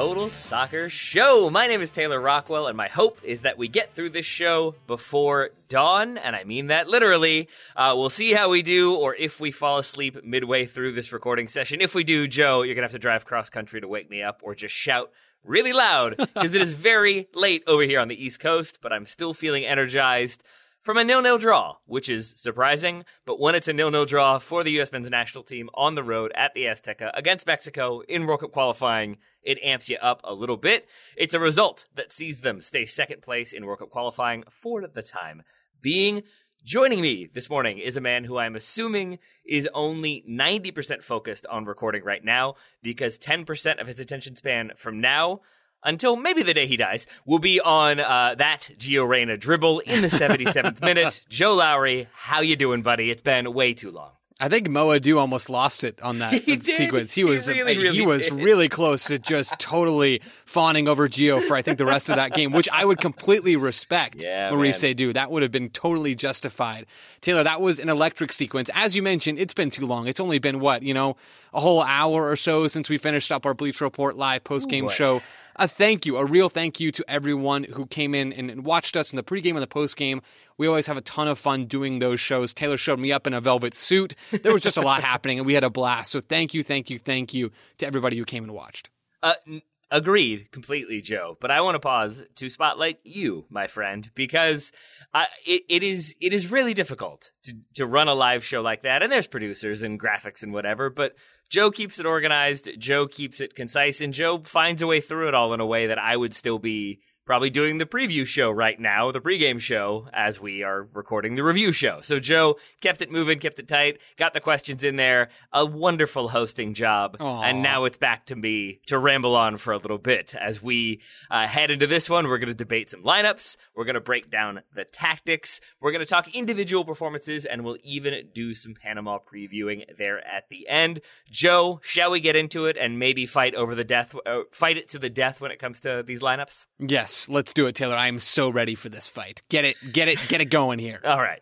Total Soccer Show. My name is Taylor Rockwell, and my hope is that we get through this show before dawn, and I mean that literally. Uh, we'll see how we do, or if we fall asleep midway through this recording session. If we do, Joe, you're gonna have to drive cross country to wake me up, or just shout really loud because it is very late over here on the East Coast, but I'm still feeling energized from a nil-nil draw, which is surprising. But when it's a nil-nil draw for the U.S. men's national team on the road at the Azteca against Mexico in World Cup qualifying, it amps you up a little bit. It's a result that sees them stay second place in World Cup qualifying for the time being. Joining me this morning is a man who I'm assuming is only 90% focused on recording right now because 10% of his attention span from now until maybe the day he dies will be on uh, that Gio Reyna dribble in the 77th minute. Joe Lowry, how you doing, buddy? It's been way too long. I think Mo Edu almost lost it on that He sequence. He He was really, he really was did. really close to just totally fawning over Gio for I think the rest of that game, which I would completely respect. Yeah, Maurice man. Edu. That would have been totally justified. Taylor, that was an electric sequence. As you mentioned, it's been too long. It's only been what you know a whole hour or so since we finished up our Bleacher Report live post game show. A thank you, a real thank you to everyone who came in and, and watched us in the pregame and the postgame. We always have a ton of fun doing those shows. Taylor showed me up in a velvet suit. There was just a lot happening, and we had a blast. So thank you, thank you, thank you to everybody who came and watched. Uh, n- agreed completely, Joe. But I want to pause to spotlight you, my friend, because uh, it, it is it is really difficult to to run a live show like that. And there's producers and graphics and whatever, but Joe keeps it organized. Joe keeps it concise, and Joe finds a way through it all in a way that I would still be probably doing the preview show right now, the pregame show, as we are recording the review show. So Joe kept it moving, kept it tight, got the questions in there. A wonderful hosting job, Aw. and now it's back to me to ramble on for a little bit as we uh, head into this one. We're going to debate some lineups. We're going to break down the tactics. We're going to talk individual performances, and we'll even do some Panama previewing there at the end. Joe, shall we get into it and maybe fight over the death, uh, fight it to the death when it comes to these lineups? Yes, let's do it, Taylor. I am so ready for this fight. Get it, get it, get it going here. All right.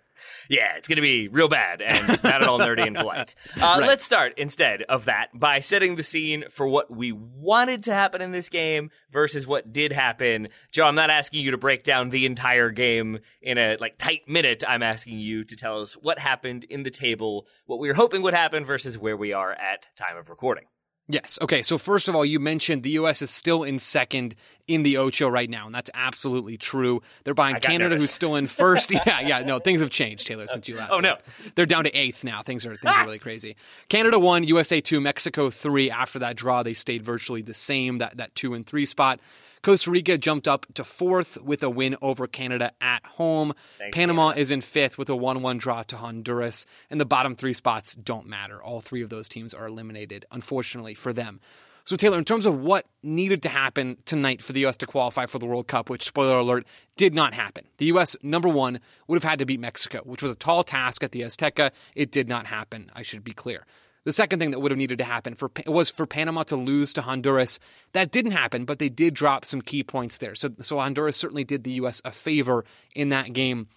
Yeah, it's going to be real bad and not at all nerdy and polite. Uh, Let's start instead of that by setting the scene for what we wanted to happen in this game versus what did happen. Joe, I'm not asking you to break down the entire game in a like tight minute. I'm asking you to tell us what happened in the table, what we were hoping would happen versus where we are at time of recording. Yes. Okay. So first of all, you mentioned the U.S. is still in second in the Ocho right now, and that's absolutely true. They're buying Canada, nervous. who's still in first. yeah, yeah. No, things have changed, Taylor, since you last. Oh, no. They're down to eighth now. Things are things are really crazy. Canada one, USA two, Mexico three. After that draw, they stayed virtually the same. That that two and three spot. Costa Rica jumped up to fourth with a win over Canada at home. Panama is in fifth with a 1 1 draw to Honduras. And the bottom three spots don't matter. All three of those teams are eliminated, unfortunately, for them. So, Taylor, in terms of what needed to happen tonight for the U.S. to qualify for the World Cup, which, spoiler alert, did not happen. The U.S., number one, would have had to beat Mexico, which was a tall task at the Azteca. It did not happen, I should be clear. The second thing that would have needed to happen for was for Panama to lose to Honduras. That didn't happen, but they did drop some key points there. So, so Honduras certainly did the U.S. a favor in that game.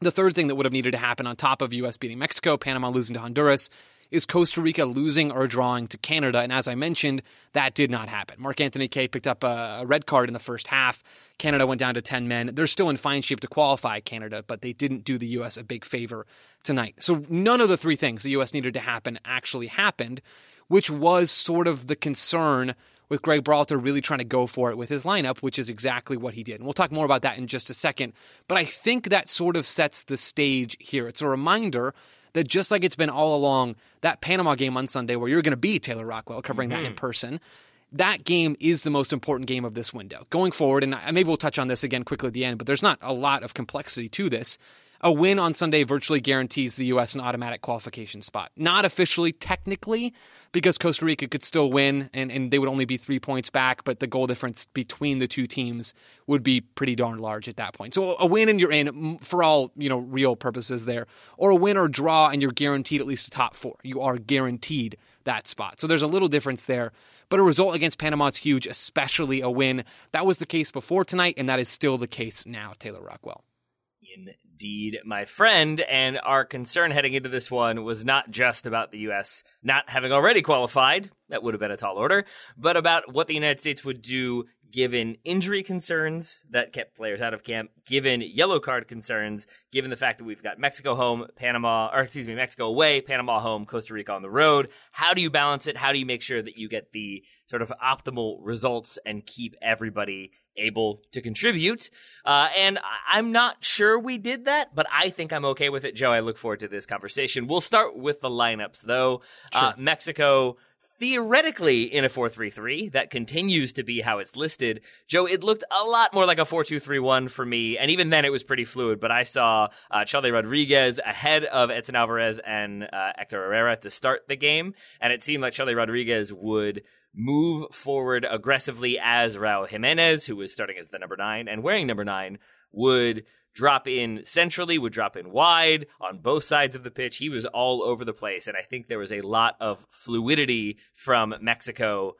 The third thing that would have needed to happen on top of U.S. beating Mexico, Panama losing to Honduras, is Costa Rica losing or drawing to Canada. And as I mentioned, that did not happen. Mark-Anthony Kaye picked up a, red card in the first half. Canada went down to 10 men. They're still in fine shape to qualify Canada, but they didn't do the U.S. a big favor tonight. So none of the three things the U.S. needed to happen actually happened, which was sort of the concern with Greg Berhalter really trying to go for it with his lineup, which is exactly what he did. And we'll talk more about that in just a second. But I think that sort of sets the stage here. It's a reminder that just like it's been all along, that Panama game on Sunday where you're going to be Taylor Rockwell covering mm-hmm. that in person, that game is the most important game of this window. Going forward, and maybe we'll touch on this again quickly at the end, but there's not a lot of complexity to this. A win on Sunday virtually guarantees the U.S. an automatic qualification spot. Not officially, technically, because Costa Rica could still win and, and they would only be three points back, but the goal difference between the two teams would be pretty darn large at that point. So a win and you're in for all you know real purposes there, or a win or draw and you're guaranteed at least a top four. You are guaranteed that spot. So there's a little difference there. But a result against Panama is huge, especially a win. That was the case before tonight, and that is still the case now, Taylor Rockwell. Indeed, my friend, and our concern heading into this one was not just about the U.S. not having already qualified, that would have been a tall order, but about what the United States would do given injury concerns that kept players out of camp, given yellow card concerns, given the fact that we've got Mexico home, Panama, or excuse me, Mexico away, Panama home, Costa Rica on the road. How do you balance it? How do you make sure that you get the sort of optimal results and keep everybody able to contribute. Uh, and I'm not sure we did that, but I think I'm okay with it. Joe, I look forward to this conversation. We'll start with the lineups, though. Uh, sure. Uh, Mexico theoretically in a 4-3-3 that continues to be how it's listed joe it looked a lot more like a 4-2-3-1 for me and even then it was pretty fluid but i saw uh, charlie rodriguez ahead of edson alvarez and uh, hector herrera to start the game and it seemed like charlie rodriguez would move forward aggressively as Raul Jimenez, who was starting as the number nine and wearing number nine, would drop in centrally, would drop in wide on both sides of the pitch. He was all over the place. And I think there was a lot of fluidity from Mexico.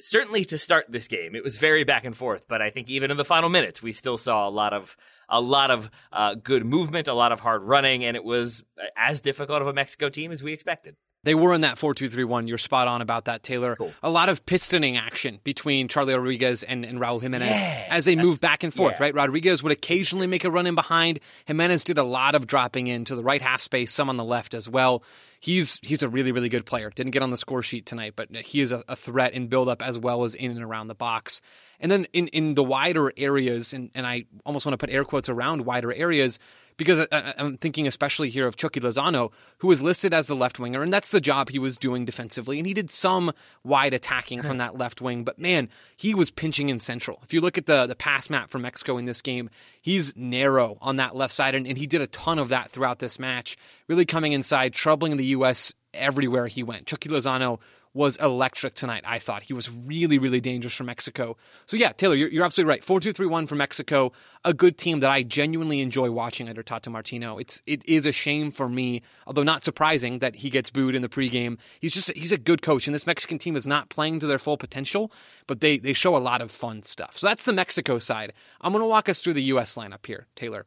Certainly to start this game, it was very back and forth. But I think even in the final minutes, we still saw a lot of a lot of uh, good movement, a lot of hard running, and it was as difficult of a Mexico team as we expected. They were in that 4 2 3 1. You're spot on about that, Taylor. Cool. A lot of pistoning action between Charlie Rodriguez and, and Raul Jimenez yeah, as they move back and forth, yeah. right? Rodriguez would occasionally make a run in behind. Jimenez did a lot of dropping into the right half space, some on the left as well. He's he's a really, really good player. Didn't get on the score sheet tonight, but he is a, a threat in build up as well as in and around the box. And then in, in the wider areas, and, and I almost want to put air quotes around wider areas, because I, am thinking especially here of Chucky Lozano, who was listed as the left winger, and that's the job he was doing defensively. And he did some wide attacking from that left wing, but man, he was pinching in central. If you look at the the pass map for Mexico in this game, he's narrow on that left side, and, and he did a ton of that throughout this match, really coming inside, troubling the U.S. everywhere he went. Chucky Lozano was electric tonight. I thought he was really, really dangerous for Mexico. So yeah, Taylor, you're, you're absolutely right. Four two three one for Mexico, a good team that I genuinely enjoy watching under Tata Martino. It's it is a shame for me, although not surprising that he gets booed in the pregame. He's just he's a good coach, and this Mexican team is not playing to their full potential, but they they show a lot of fun stuff. So that's the Mexico side. I'm going to walk us through the U.S. lineup here, Taylor.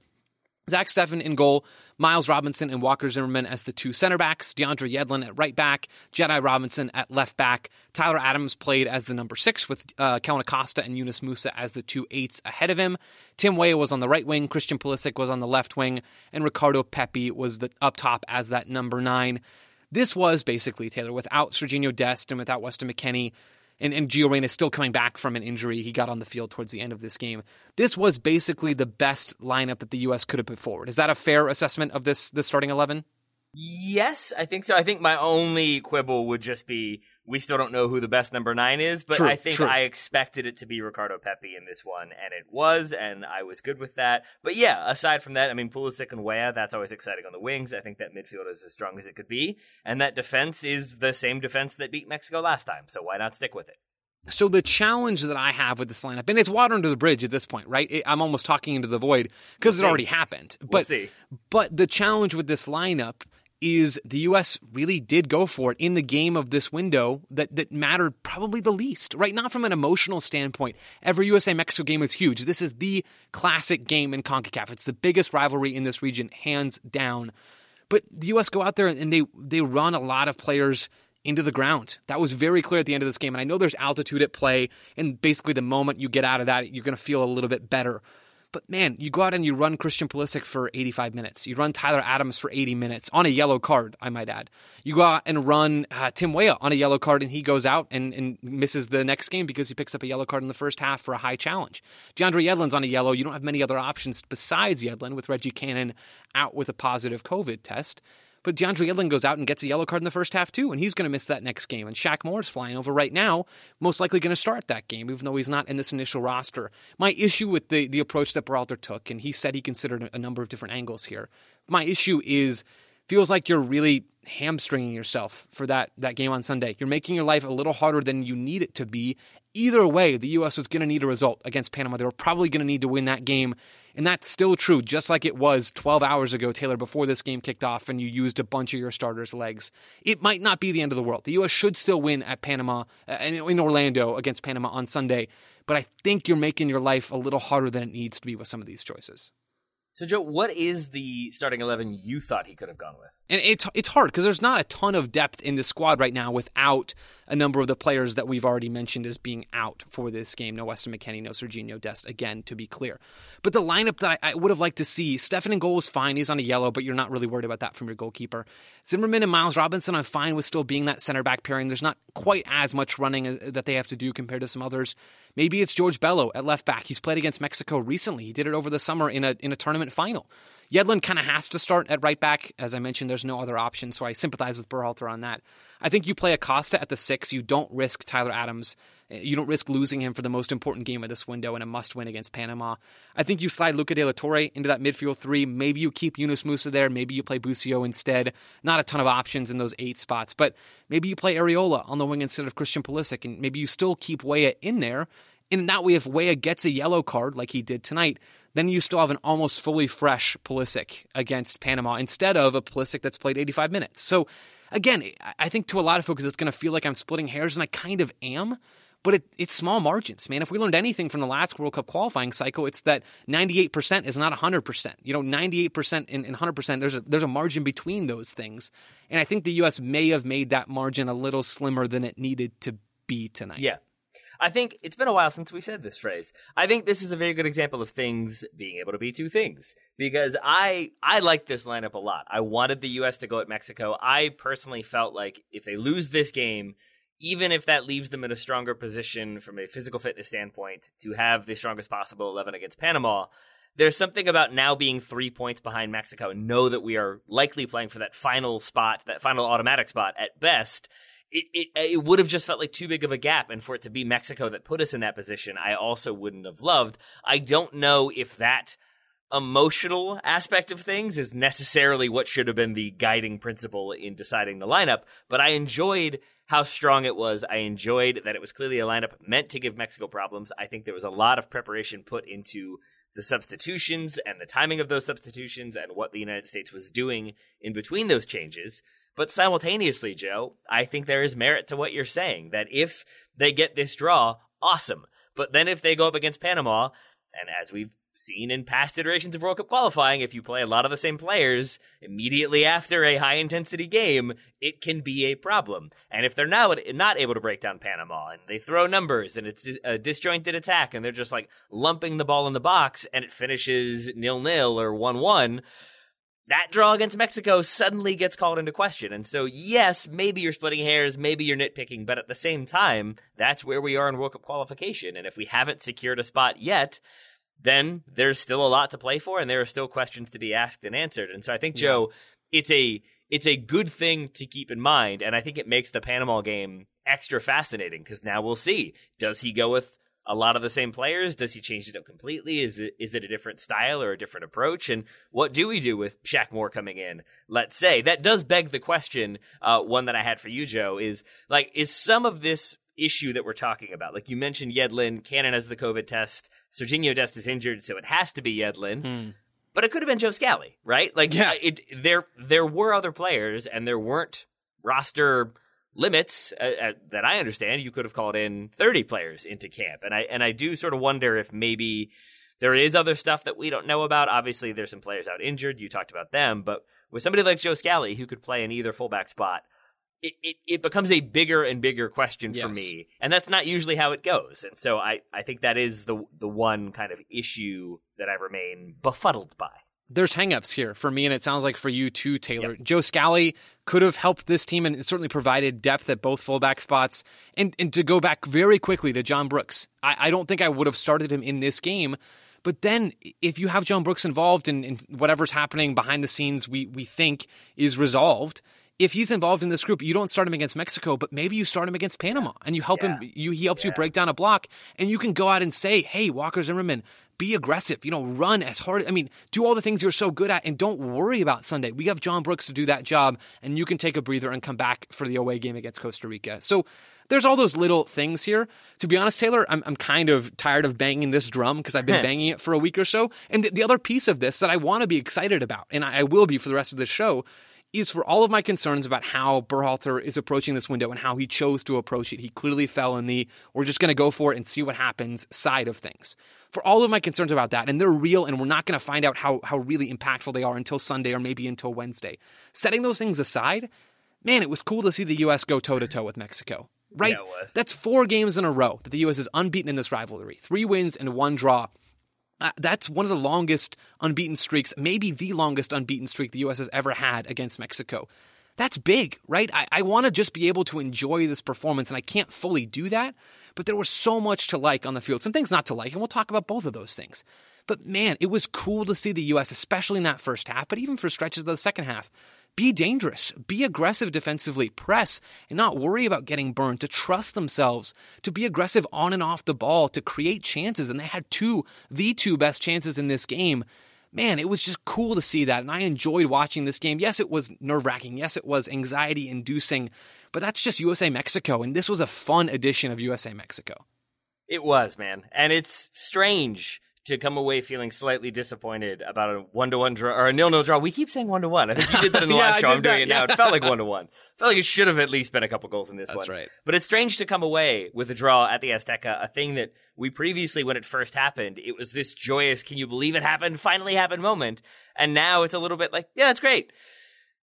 Zach Steffen in goal, Miles Robinson and Walker Zimmerman as the two center backs, DeAndre Yedlin at right back, Jedi Robinson at left back. Tyler Adams played as the number six with uh, Kellyn Acosta and Yunus Musah as the two eights ahead of him. Tim Weah was on the right wing, Christian Pulisic was on the left wing, and Ricardo Pepi was the, up top as that number nine. This was basically, Taylor, without Serginho Dest and without Weston McKennie, and, and Gio Reyna is still coming back from an injury. He got on the field towards the end of this game. This was basically the best lineup that the U.S. could have put forward. Is that a fair assessment of this this starting eleven? Yes, I think so. I think my only quibble would just be we still don't know who the best number nine is, but true, I think true. I expected it to be Ricardo Pepi in this one, and it was, and I was good with that. But yeah, aside from that, I mean, Pulisic and Weah, that's always exciting on the wings. I think that midfield is as strong as it could be, and that defense is the same defense that beat Mexico last time, so why not stick with it? So the challenge that I have with this lineup, and it's water under the bridge at this point, right? I'm almost talking into the void because we'll it already happened. But we'll but the challenge with this lineup is the U.S. really did go for it in the game of this window that, that mattered probably the least, right? Not from an emotional standpoint. Every USA Mexico game is huge. This is the classic game in CONCACAF. It's the biggest rivalry in this region, hands down. But the U.S. go out there and they, they run a lot of players into the ground. That was very clear at the end of this game. And I know there's altitude at play, and basically the moment you get out of that, you're going to feel a little bit better. But man, you go out and you run Christian Pulisic for 85 minutes. You run Tyler Adams for 80 minutes on a yellow card, I might add. You go out and run uh, Tim Weah on a yellow card, and he goes out and, and misses the next game because he picks up a yellow card in the first half for a high challenge. DeAndre Yedlin's on a yellow. You don't have many other options besides Yedlin with Reggie Cannon out with a positive COVID test. But DeAndre Yedlin goes out and gets a yellow card in the first half too, and he's going to miss that next game. And Shaq Moore is flying over right now, most likely going to start that game, even though he's not in this initial roster. My issue with the the approach that Berhalter took, and he said he considered a number of different angles here. My issue is feels like you're really hamstringing yourself for that that game on Sunday. You're making your life a little harder than you need it to be. Either way, the U.S. was going to need a result against Panama. They were probably going to need to win that game and that's still true, just like it was 12 hours ago, Taylor, before this game kicked off and you used a bunch of your starters' legs. It might not be the end of the world. The U.S. should still win at Panama, uh, in Orlando against Panama on Sunday. But I think you're making your life a little harder than it needs to be with some of these choices. So, Joe, what is the starting 11 you thought he could have gone with? And it's it's hard because there's not a ton of depth in the squad right now without a number of the players that we've already mentioned as being out for this game. No Weston McKennie, no Serginho Dest, again, to be clear. But the lineup that I, I would have liked to see, Steffen in goal is fine. He's on a yellow, but you're not really worried about that from your goalkeeper. Zimmerman and Miles Robinson, I'm fine with still being that center back pairing. There's not quite as much running uh, that they have to do compared to some others. Maybe it's George Bello at left back. He's played against Mexico recently. He did it over the summer in a in a tournament final. Yedlin kind of has to start at right back. As I mentioned, there's no other option, so I sympathize with Berhalter on that. I think you play Acosta at the six. You don't risk Tyler Adams. Eh, you don't risk losing him for the most important game of this window and a must win against Panama. I think you slide Luca De La Torre into that midfield three. Maybe you keep Yunus Musah there. Maybe you play Busio instead. Not a ton of options in those eight spots, but maybe you play Arriola on the wing instead of Christian Pulisic, and maybe you still keep Weah in there. In that way, if Weah gets a yellow card like he did tonight, then you still have an almost fully fresh Pulisic against Panama instead of a Pulisic that's played 85 minutes. So again, I think to a lot of folks, it's going to feel like I'm splitting hairs, and I kind of am. But it, it's small margins, man. If we learned anything from the last World Cup qualifying cycle, it's that 98% is not 100%. You know, 98% and, and 100%, there's a, there's a margin between those things. And I think the U.S. may have made that margin a little slimmer than it needed to be tonight. Yeah. I think it's been a while since we said this phrase. I think this is a very good example of things being able to be two things because I I like this lineup a lot. I wanted the US to go at Mexico. I personally felt like if they lose this game, even if that leaves them in a stronger position from a physical fitness standpoint to have the strongest possible 11 against Panama, there's something about now being 3 points behind Mexico and know that we are likely playing for that final spot, that final automatic spot at best it, it, it would have just felt like too big of a gap. And for it to be Mexico that put us in that position, I also wouldn't have loved. I don't know if that emotional aspect of things is necessarily what should have been the guiding principle in deciding the lineup, but I enjoyed how strong it was. I enjoyed that it was clearly a lineup meant to give Mexico problems. I think there was a lot of preparation put into the substitutions and the timing of those substitutions and what the United States was doing in between those changes. But simultaneously, Joe, I think there is merit to what you're saying that if they get this draw, awesome. But then if they go up against Panama, and as we've seen in past iterations of World Cup qualifying, if you play a lot of the same players immediately after a high intensity game, it can be a problem. And if they're now not able to break down Panama and they throw numbers and it's a disjointed attack and they're just like lumping the ball in the box and it finishes nil nil or one one, that draw against Mexico suddenly gets called into question. And so, yes, maybe you're splitting hairs, maybe you're nitpicking, but at the same time, that's where we are in World Cup qualification. And if we haven't secured a spot yet, then there's still a lot to play for and there are still questions to be asked and answered. And so I think, Joe, yeah. it's a it's a good thing to keep in mind. And I think it makes the Panama game extra fascinating because now we'll see. Does he go with a lot of the same players? Does he change it up completely? Is it is it a different style or a different approach? And what do we do with Shaq Moore coming in? Let's say that does beg the question. Uh, one that I had for you, Joe, is like, is some of this issue that we're talking about? Like you mentioned, Yedlin, Cannon has the COVID test, Serginho Dest is injured, so it has to be Yedlin. Hmm. But it could have been Joe Scally, right? Like, yeah, it, there there were other players, and there weren't roster limits uh, uh, that I understand, you could have called in 30 players into camp. And I and I do sort of wonder if maybe there is other stuff that we don't know about. Obviously, there's some players out injured. You talked about them, but with somebody like Joe Scally who could play in either fullback spot, it, it, it becomes a bigger and bigger question for me. And that's not usually how it goes. And so I, I think that is the the one kind of issue that I remain befuddled by. There's hangups here for me, and it sounds like for you too, Taylor. Joe Scally could have helped this team and certainly provided depth at both fullback spots. And and to go back very quickly to John Brooks, I, I don't think I would have started him in this game. But then, if you have John Brooks involved in, in whatever's happening behind the scenes, we we think is resolved. If he's involved in this group, you don't start him against Mexico, but maybe you start him against Panama, and you help him. You he helps you break down a block, and you can go out and say, "Hey, Walker Zimmerman, be aggressive. You know, run as hard. I mean, do all the things you're so good at, and don't worry about Sunday. We have John Brooks to do that job, and you can take a breather and come back for the away game against Costa Rica. So there's all those little things here. To be honest, Taylor, I'm, I'm kind of tired of banging this drum because I've been banging it for a week or so. And the, the other piece of this that I want to be excited about, and I, I will be for the rest of the show, is for all of my concerns about how Berhalter is approaching this window and how he chose to approach it. He clearly fell in the we're just going to go for it and see what happens side of things. For all of my concerns about that, and they're real, and we're not going to find out how, how really impactful they are until Sunday or maybe until Wednesday. Setting those things aside, man, it was cool to see the U.S. go toe to toe with Mexico. Right? Yeah. That's four games in a row that the U.S. is unbeaten in this rivalry. Three wins and one draw. Uh, that's one of the longest unbeaten streaks, maybe the longest unbeaten streak the U.S. has ever had against Mexico. That's big, right? I, I want to just be able to enjoy this performance, and I can't fully do that. But there was so much to like on the field, some things not to like, and we'll talk about both of those things. But man, it was cool to see the U.S., especially in that first half, but even for stretches of the second half, be dangerous, be aggressive defensively, press, and not worry about getting burned, to trust themselves, to be aggressive on and off the ball, to create chances. And they had two, the two best chances in this game. Man, it was just cool to see that. And I enjoyed watching this game. Yes, it was nerve wracking. Yes, it was anxiety inducing. But that's just USA Mexico. And this was a fun edition of USA Mexico. It was, man. And it's strange to come away feeling slightly disappointed about a one to one draw or a nil nil draw. We keep saying one to one. I think you did that in the Yeah, last show. I'm doing that, it now. It felt like one to one. Felt like it should have at least been a couple goals in this That's one. right. But it's strange to come away with a draw at the Azteca, a thing that we previously, when it first happened, it was this joyous, can you believe it happened, finally happened moment. And now it's a little bit like, yeah, that's great.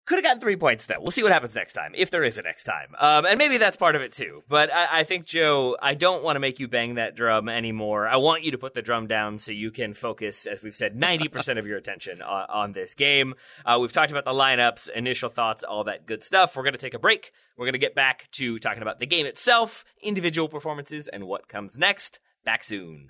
Could have gotten three points though. We'll see what happens next time, if there is a next time. Um, and maybe that's part of it too. But I, I think Joe, I don't want to make you bang that drum anymore. I want you to put the drum down so you can focus, as we've said, ninety percent of your attention on, on this game. Uh, we've talked about the lineups, initial thoughts, all that good stuff. We're going to take a break. We're going to get back to talking about the game itself, individual performances, and what comes next. Back soon.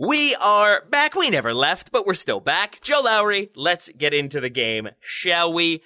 We are back. We never left, but we're still back. Joe Lowry, let's get into the game, shall we?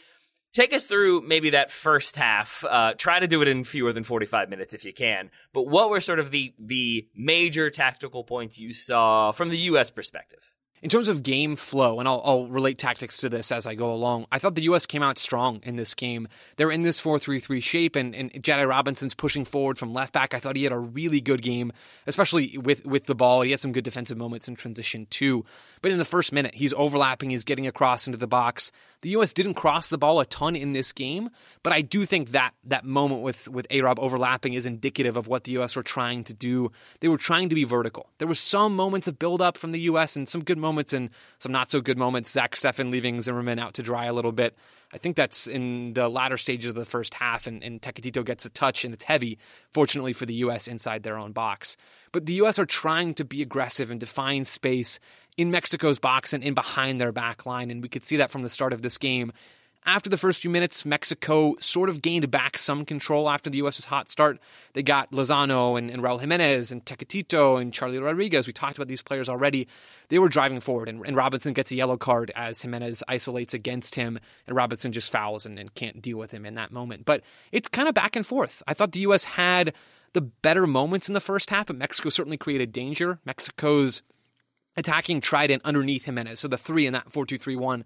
Take us through maybe that first half. Uh, try to do it in fewer than 45 minutes if you can. But what were sort of the, the major tactical points you saw from the U.S. perspective? In terms of game flow, and I'll, I'll relate tactics to this as I go along, I thought the U.S. came out strong in this game. They're in this 4 3 3 shape, and, and Jedi Robinson's pushing forward from left back. I thought he had a really good game, especially with, with the ball. He had some good defensive moments in transition, too. But in the first minute, he's overlapping, he's getting across into the box. The U.S. didn't cross the ball a ton in this game, but I do think that that moment with, with A Rob overlapping is indicative of what the U.S. were trying to do. They were trying to be vertical. There were some moments of build up from the U.S. and some good moments and some not so good moments. Zach Steffen leaving Zimmerman out to dry a little bit. I think that's in the latter stages of the first half, and, and Tecatito gets a touch, and it's heavy, fortunately for the U.S. inside their own box. But the U.S. are trying to be aggressive and define space in Mexico's box and in behind their back line, and we could see that from the start of this game. After the first few minutes, Mexico sort of gained back some control after the U.S.'s hot start. They got Lozano and, and Raul Jimenez and Tecatito and Charlie Rodriguez. We talked about these players already. They were driving forward, and, and Robinson gets a yellow card as Jimenez isolates against him, and Robinson just fouls and, and can't deal with him in that moment. But it's kind of back and forth. I thought the U.S. had the better moments in the first half, but Mexico certainly created danger. Mexico's attacking trident underneath Jimenez, so the three in that 4 2 3 1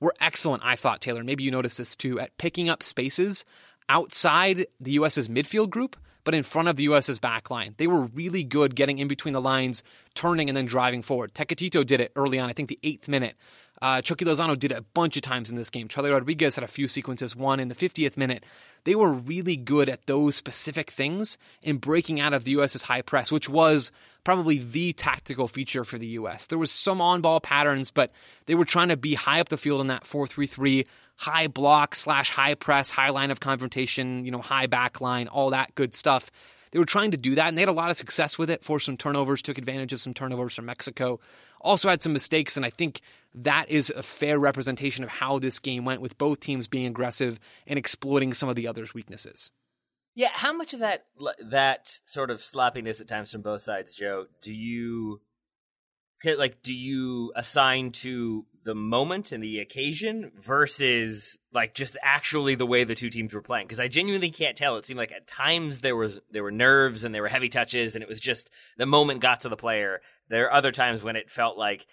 were excellent, I thought, Taylor. Maybe you noticed this too, at picking up spaces outside the U.S.'s midfield group, but in front of the U.S.'s back line. They were really good getting in between the lines, turning, and then driving forward. Tecatito did it early on, I think the eighth minute. Uh, Chucky Lozano did a bunch of times in this game. Charlie Rodriguez had a few sequences, one in the 50th minute. They were really good at those specific things in breaking out of the U.S.'s high press, which was probably the tactical feature for the U.S. There was some on ball patterns, but they were trying to be high up the field in that 4 3 3, high block slash high press, high line of confrontation, you know, high back line, all that good stuff. They were trying to do that, and they had a lot of success with it. Forced some turnovers, took advantage of some turnovers from Mexico. Also had some mistakes, and I think that is a fair representation of how this game went, with both teams being aggressive and exploiting some of the other's weaknesses. Yeah, how much of that that sort of sloppiness at times from both sides, Joe, do you like do you assign to the moment and the occasion versus like just actually the way the two teams were playing because I genuinely can't tell. It seemed like at times there was there were nerves and there were heavy touches and it was just the moment got to the player. There are other times when it felt like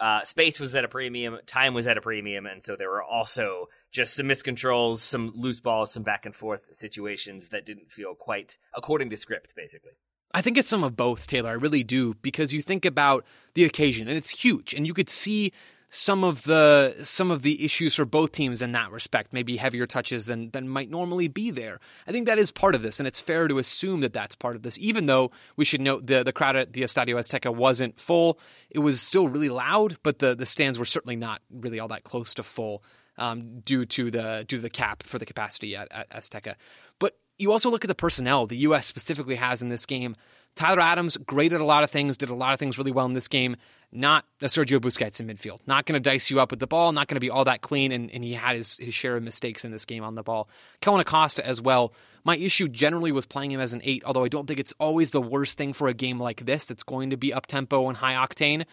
uh, space was at a premium, time was at a premium, and so there were also just some miscontrols, some loose balls, some back and forth situations that didn't feel quite according to script, basically. I think it's some of both, Taylor. I really do, because you think about the occasion, and it's huge, and you could see some of the some of the issues for both teams in that respect, maybe heavier touches than than might normally be there. I think that is part of this, and it's fair to assume that that's part of this. Even though we should note the the crowd at the Estadio Azteca wasn't full, it was still really loud, but the the stands were certainly not really all that close to full. Um, due to the due to the cap for the capacity at, at Azteca, but you also look at the personnel the U.S. specifically has in this game. Tyler Adams, great at a lot of things, did a lot of things really well in this game. Not a Sergio Busquets in midfield. Not going to dice you up with the ball, not going to be all that clean, and, and he had his, his share of mistakes in this game on the ball. Kellyn Acosta as well. My issue generally with playing him as an eight, although I don't think it's always the worst thing for a game like this that's going to be up tempo and high octane,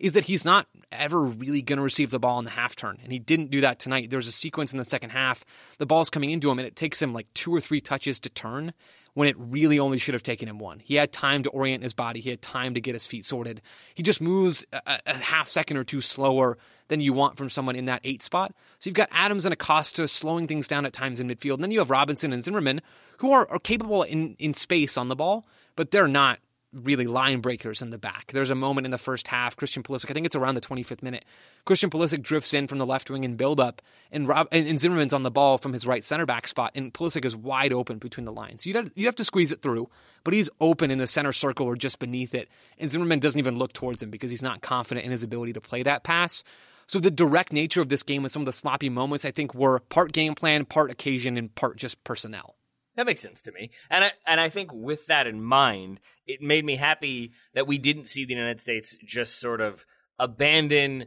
is that he's not ever really going to receive the ball in the half turn. And he didn't do that tonight. There's a sequence in the second half. The ball's coming into him, and it takes him like two or three touches to turn when it really only should have taken him one. He had time to orient his body, he had time to get his feet sorted. He just moves a, a half second or two slower than you want from someone in that eight spot. So you've got Adams and Acosta slowing things down at times in midfield. And then you have Robinson and Zimmerman who are, are capable in, in space on the ball, but they're not really line breakers in the back. There's a moment in the first half, Christian Pulisic, I think it's around the 25th minute. Christian Pulisic drifts in from the left wing in build up, and, Rob, and, Zimmerman's on the ball from his right center back spot, and Pulisic is wide open between the lines. You'd have, you'd have to squeeze it through, but he's open in the center circle or just beneath it, and Zimmerman doesn't even look towards him because he's not confident in his ability to play that pass. So the direct nature of this game with some of the sloppy moments, I think, were part game plan, part occasion, and part just personnel. That makes sense to me. And I, and I think with that in mind, it made me happy that we didn't see the United States just sort of abandon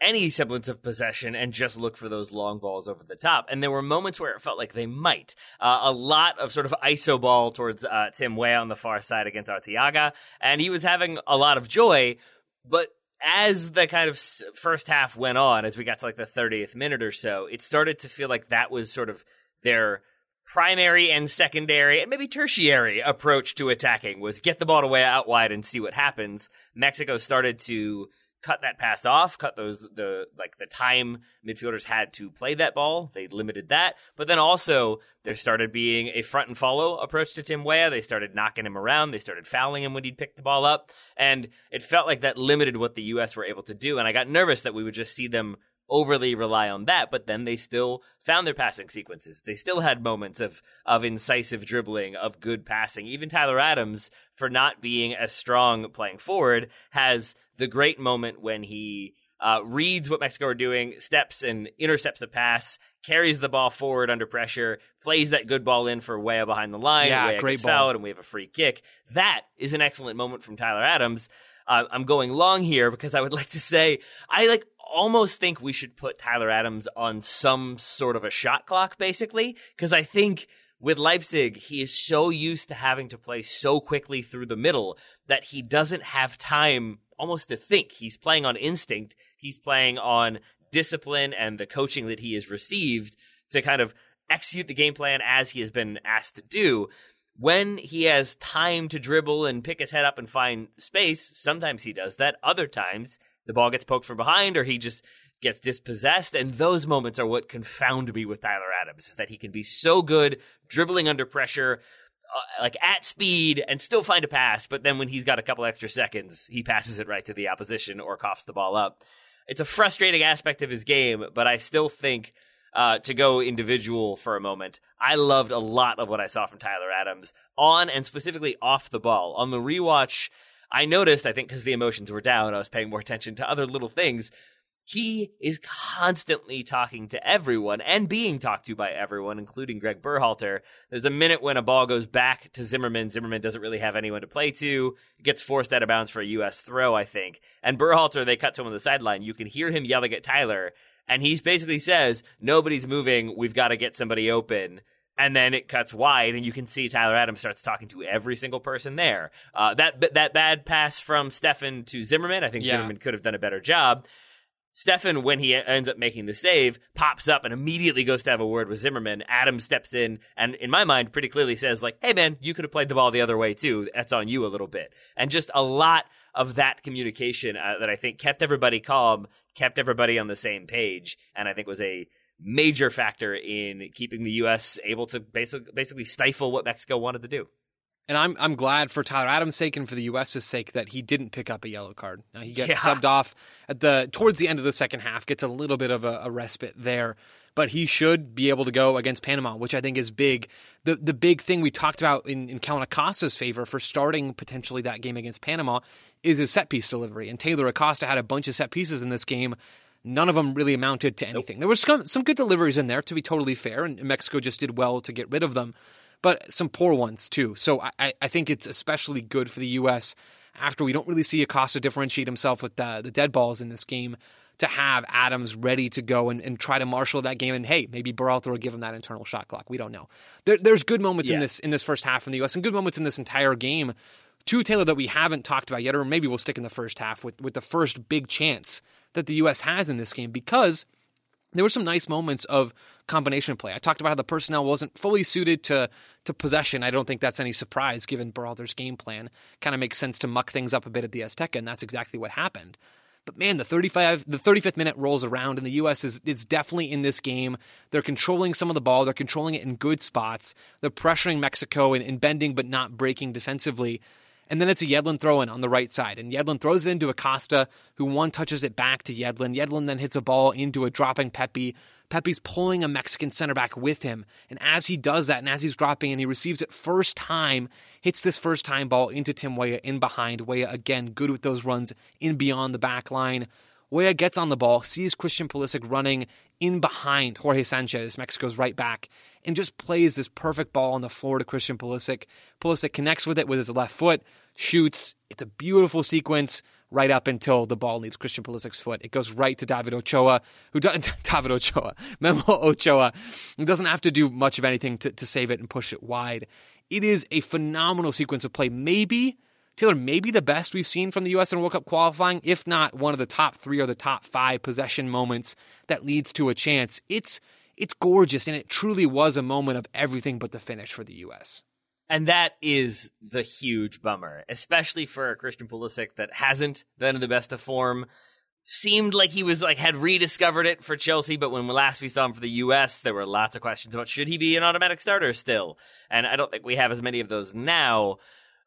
any semblance of possession and just look for those long balls over the top. And there were moments where it felt like they might. Uh, a lot of sort of iso ball towards uh, Tim Weah on the far side against Arteaga, and he was having a lot of joy. But as the kind of first half went on, as we got to like the 30th minute or so, it started to feel like that was sort of their primary and secondary and maybe tertiary approach to attacking was get the ball away out wide and see what happens. Mexico started to cut that pass off, cut those the like the time midfielders had to play that ball. They limited that, but then also there started being a front and follow approach to Tim Weah. They started knocking him around. They started fouling him when he'd pick the ball up, and it felt like that limited what the U.S. were able to do. And I got nervous that we would just see them overly rely on that, but then they still found their passing sequences. They still had moments of of incisive dribbling, of good passing. Even Tyler Adams, for not being as strong playing forward, has the great moment when he uh, reads what Mexico are doing, steps and intercepts a pass, carries the ball forward under pressure, plays that good ball in for Weah behind the line. Yeah, Weah great gets ball. fouled, and we have a free kick. That is an excellent moment from Tyler Adams. Uh, I'm going long here because I would like to say I like almost think we should put Tyler Adams on some sort of a shot clock, basically, because I think with Leipzig, he is so used to having to play so quickly through the middle that he doesn't have time almost to think. He's playing on instinct. He's playing on discipline and the coaching that he has received to kind of execute the game plan as he has been asked to do. When he has time to dribble and pick his head up and find space, sometimes he does that. Other times, the ball gets poked from behind or he just gets dispossessed. And those moments are what confound me with Tyler Adams, is that he can be so good dribbling under pressure, uh, like at speed, and still find a pass. But then when he's got a couple extra seconds, he passes it right to the opposition or coughs the ball up. It's a frustrating aspect of his game, but I still think. Uh, to go individual for a moment, I loved a lot of what I saw from Tyler Adams on and specifically off the ball. On the rewatch, I noticed, I think because the emotions were down, I was paying more attention to other little things he is constantly talking to everyone and being talked to by everyone, including Greg Berhalter. There's a minute when a ball goes back to Zimmerman. Zimmerman doesn't really have anyone to play to. It Gets forced out of bounds for a U.S. throw, I think. And Berhalter, they cut to him on the sideline. You can hear him yelling at Tyler, and he basically says, "Nobody's moving. We've got to get somebody open." And then it cuts wide, and you can see Tyler Adams starts talking to every single person there. Uh, that that bad pass from Steffen to Zimmerman, I think yeah. Zimmerman could have done a better job. Steffen, when he ends up making the save, pops up and immediately goes to have a word with Zimmerman. Adam steps in and, in my mind, pretty clearly says, like, hey man, you could have played the ball the other way too. That's on you a little bit. And just a lot of that communication uh, that I think kept everybody calm, kept everybody on the same page, and I think was a major factor in keeping the U.S. able to basically, basically stifle what Mexico wanted to do. And I'm I'm glad for Tyler Adams' sake and for the U.S.'s sake that he didn't pick up a yellow card. Now, he gets yeah. subbed off at the towards the end of the second half, gets a little bit of a, a, respite there, but he should be able to go against Panama, which I think is big. The the big thing we talked about in, in Kellyn Acosta's favor for starting potentially that game against Panama is his set piece delivery. And Taylor Acosta had a bunch of set pieces in this game. None of them really amounted to anything. Nope. There were some, some good deliveries in there, to be totally fair, and Mexico just did well to get rid of them but some poor ones too. So I, I think it's especially good for the U.S. after we don't really see Acosta differentiate himself with the, the dead balls in this game to have Adams ready to go and, and try to marshal that game. And hey, maybe Berhalter will give him that internal shot clock. We don't know. There, there's good moments yeah. in this in this first half from the U.S. and good moments in this entire game. Two Taylor that we haven't talked about yet, or maybe we'll stick in the first half with with the first big chance that the U.S. has in this game because there were some nice moments of combination play. I talked about how the personnel wasn't fully suited to to possession. I don't think that's any surprise given Berhalter's game plan. Kind of makes sense to muck things up a bit at the Azteca, and that's exactly what happened. But man, the 35 the 35th minute rolls around and the US is it's definitely in this game. They're controlling some of the ball, they're controlling it in good spots. They're pressuring Mexico and, and bending but not breaking defensively. And then it's a Yedlin throw in on the right side. And Yedlin throws it into Acosta, who one touches it back to Yedlin. Yedlin then hits a ball into a dropping Pepi. Pepi's pulling a Mexican center back with him. And as he does that, and as he's dropping and he receives it first time, hits this first time ball into Tim Weah in behind. Weah, again, good with those runs in beyond the back line. Weah gets on the ball, sees Christian Pulisic running in behind Jorge Sanchez, Mexico's right back, and just plays this perfect ball on the floor to Christian Pulisic. Pulisic connects with it with his left foot, shoots. It's a beautiful sequence right up until the ball leaves Christian Pulisic's foot. It goes right to David Ochoa, who doesn't, David Ochoa, Memo Ochoa, who doesn't have to do much of anything to, to save it and push it wide. It is a phenomenal sequence of play. Maybe Taylor, maybe the best we've seen from the U.S. in World Cup qualifying, if not one of the top three or the top five possession moments that leads to a chance. It's it's gorgeous, and it truly was a moment of everything but the finish for the U.S. And that is the huge bummer, especially for Christian Pulisic that hasn't been in the best of form. Seemed like he was like had rediscovered it for Chelsea, but when last we saw him for the US, there were lots of questions about should he be an automatic starter still. And I don't think we have as many of those now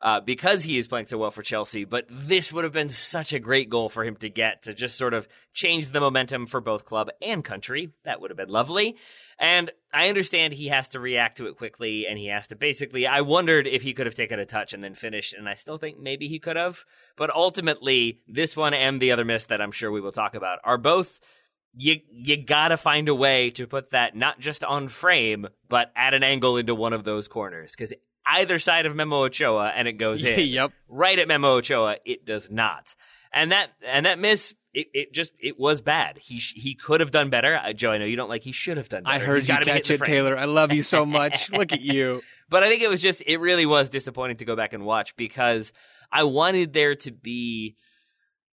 uh, because he is playing so well for Chelsea. But this would have been such a great goal for him to get to just sort of change the momentum for both club and country. That would have been lovely. And I understand he has to react to it quickly and he has to basically. I wondered if he could have taken a touch and then finished, and I still think maybe he could have. But ultimately, this one and the other miss that I'm sure we will talk about are both you you gotta find a way to put that not just on frame, but at an angle into one of those corners because either side of Memo Ochoa and it goes in. yep. Right at Memo Ochoa, it does not. And that and that miss it, it just it was bad. He sh- he could have done better. Uh, Joe, I know you don't like. He should have done better. I heard He's you catch it. Taylor. I love you so much. Look at you. But I think it was just, it really was disappointing to go back and watch because I wanted there to be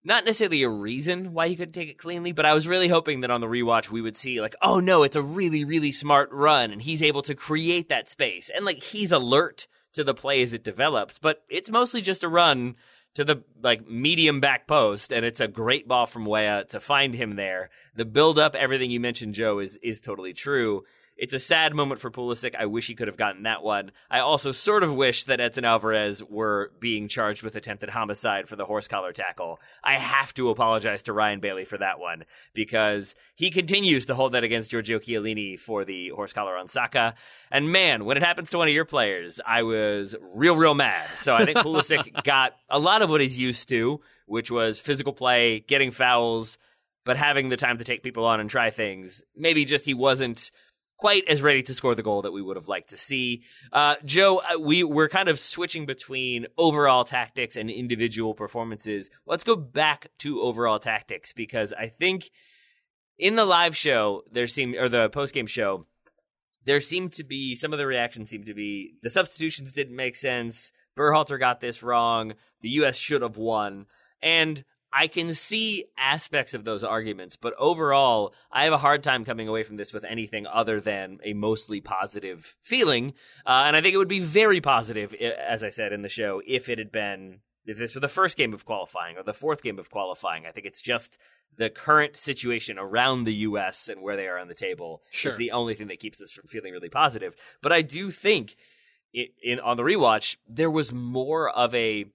not necessarily a reason why he couldn't take it cleanly, but I was really hoping that on the rewatch we would see, like, oh no, it's a really, really smart run and he's able to create that space. And like, he's alert to the play as it develops, but it's mostly just a run to the like medium back post and it's a great ball from Weah to find him there. The build up, everything you mentioned, Joe, is is totally true. It's a sad moment for Pulisic. I wish he could have gotten that one. I also sort of wish that Edson Alvarez were being charged with attempted homicide for the horse collar tackle. I have to apologize to Ryan Bailey for that one because he continues to hold that against Giorgio Chiellini for the horse collar on Saka. And man, when it happens to one of your players, I was real, real mad. So I think Pulisic got a lot of what he's used to, which was physical play, getting fouls, but having the time to take people on and try things. Maybe just he wasn't quite as ready to score the goal that we would have liked to see. Uh, Joe, uh, we we're kind of switching between overall tactics and individual performances. Let's go back to overall tactics because I think in the live show there seemed or the post game show there seemed to be some of the reactions seemed to be the substitutions didn't make sense. Berhalter got this wrong. The U.S. should have won, and I can see aspects of those arguments, but overall, I have a hard time coming away from this with anything other than a mostly positive feeling. Uh, and I think it would be very positive, as I said in the show, if it had been, if this were the first game of qualifying or the fourth game of qualifying. I think it's just the current situation around the U.S. and where they are on the table Sure. is the only thing that keeps us from feeling really positive. But I do think in on the rewatch, there was more of a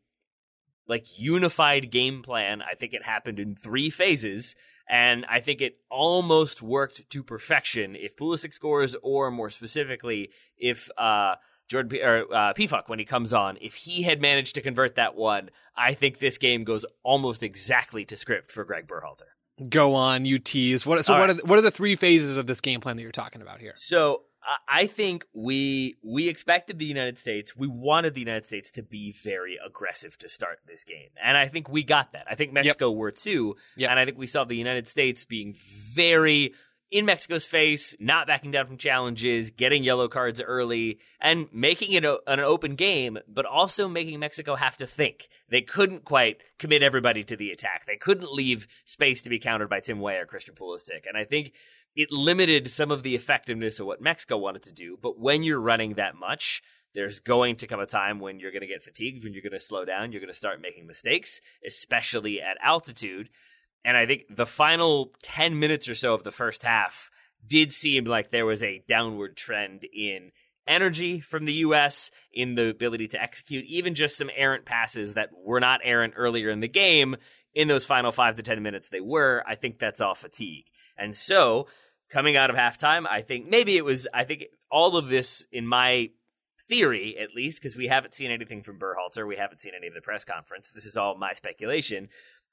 like unified game plan. I think it happened in three phases, and I think it almost worked to perfection. If Pulisic scores, or more specifically, if uh, Jordan P- or uh, Pefok when he comes on, if he had managed to convert that one, I think this game goes almost exactly to script for Gregg Berhalter. Go on, you tease. What? So All what? right. Are the, what are the three phases of this game plan that you're talking about here? So I- I think we we expected the United States, we wanted the United States to be very aggressive to start this game, and I think we got that. I think Mexico were too, Yep. and I think we saw the United States being very in Mexico's face, not backing down from challenges, getting yellow cards early, and making it a, an open game, but also making Mexico have to think. They couldn't quite commit everybody to the attack. They couldn't leave space to be countered by Tim Weah or Christian Pulisic, and I think it limited some of the effectiveness of what Mexico wanted to do. But when you're running that much, there's going to come a time when you're going to get fatigued, when you're going to slow down, you're going to start making mistakes, especially at altitude. And I think the final 10 minutes or so of the first half did seem like there was a downward trend in energy from the U.S., in the ability to execute even just some errant passes that were not errant earlier in the game. In those final five to 10 minutes, they were. I think that's all fatigue. And so, coming out of halftime, I think maybe it was, I think all of this, in my theory at least, because we haven't seen anything from Berhalter, we haven't seen any of the press conference. This is all my speculation.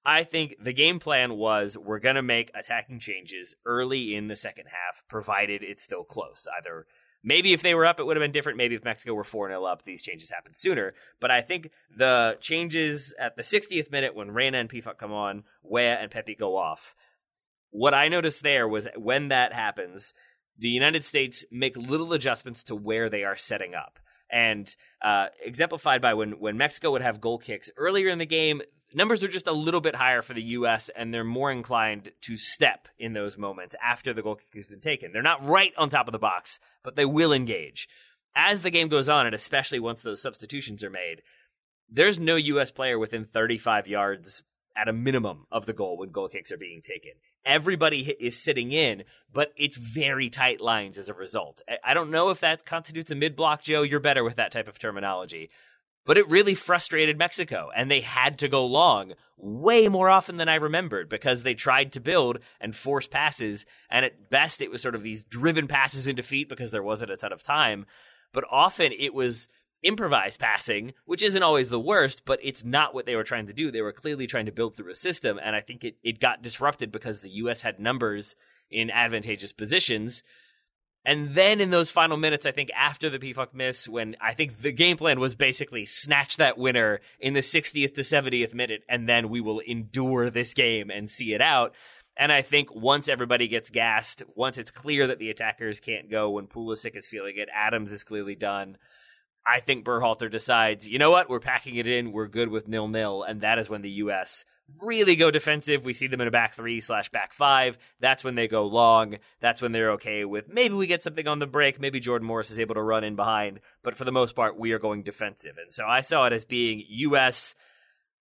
I think the game plan was we're going to make attacking changes early in the second half, provided it's still close. Either maybe if they were up, it would have been different. Maybe if Mexico were 4 0 up, these changes happened sooner. But I think the changes at the 60th minute when Reyna and Pefok come on, Weah and Pepi go off. What I noticed there was when that happens, the United States make little adjustments to where they are setting up. And uh, exemplified by when, when Mexico would have goal kicks earlier in the game, numbers are just a little bit higher for the U.S., and they're more inclined to step in those moments after the goal kick has been taken. They're not right on top of the box, but they will engage. As the game goes on, and especially once those substitutions are made, there's no U.S. player within 35 yards at a minimum of the goal when goal kicks are being taken. Everybody is sitting in, but it's very tight lines as a result. I- don't know if that constitutes a mid block, Joe. You're better with that type of terminology. But it really frustrated Mexico, and they had to go long way more often than I remembered because they tried to build and force passes, and at best it was sort of these driven passes into feet because there wasn't a ton of time. But often it was improvised passing, which isn't always the worst, but it's not what they were trying to do. They were clearly trying to build through a system, and I think it, it got disrupted because the U.S. had numbers in advantageous positions. And then in those final minutes, I think after the Pefok miss, when I think the game plan was basically snatch that winner in the 60th to 70th minute, and then we will endure this game and see it out. And I think once everybody gets gassed, once it's clear that the attackers can't go, when Pulisic is feeling it, Adams is clearly done. I think Berhalter decides, you know what, we're packing it in, we're good with nil nil, and that is when the U.S. really go defensive. We see them in a back three slash back five. That's when they go long. That's when they're okay with maybe we get something on the break. Maybe Jordan Morris is able to run in behind, but for the most part, we are going defensive. And so I saw it as being U.S.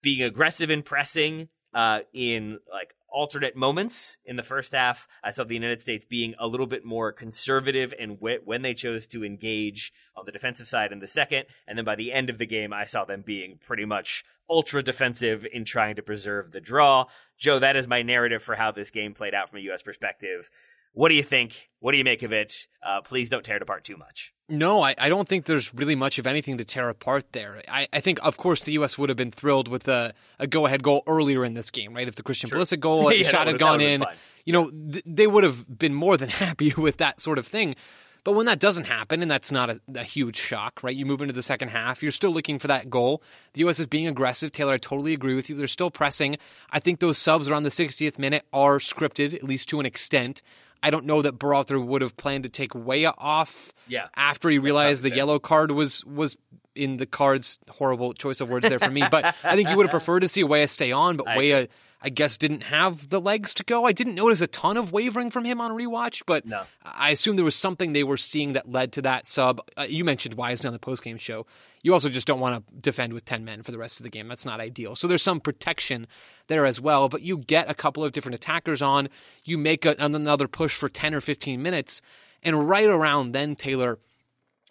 being aggressive in pressing, uh, in like alternate moments in the first half. I saw the United States being a little bit more conservative and wh- when they chose to engage on the defensive side in the second. And then by the end of the game, I saw them being pretty much ultra defensive in trying to preserve the draw. Joe, that is my narrative for how this game played out from a U.S. perspective. What do you think? What do you make of it? Uh, please don't tear it apart too much. No, I, I don't think there's really much of anything to tear apart there. I, I think, of course, the U.S. would have been thrilled with a, a go ahead goal earlier in this game, right? If the Christian. Pulisic goal, Yeah, the shot had gone in, you know, th- they would have been more than happy with that sort of thing. But when that doesn't happen, and that's not a, a huge shock, right? You move into the second half, you're still looking for that goal. The U.S. is being aggressive. Taylor, I totally agree with you. They're still pressing. I think those subs around the 60th minute are scripted, at least to an extent. I don't know that Berhalter would have planned to take Weah off Yeah. after he realized the yellow card was was in the cards. Horrible choice of words there for me, but I think you would have preferred to see Weah stay on. But Weah, I guess, didn't have the legs to go. I didn't notice a ton of wavering from him on rewatch, but No. I assume there was something they were seeing that led to that sub. Uh, you mentioned Wisner on the postgame show. You also just don't want to defend with ten men for the rest of the game. That's not ideal. So there's some protection there as well. But you get a couple of different attackers on. You make a, another push for ten or fifteen minutes, and right around then, Taylor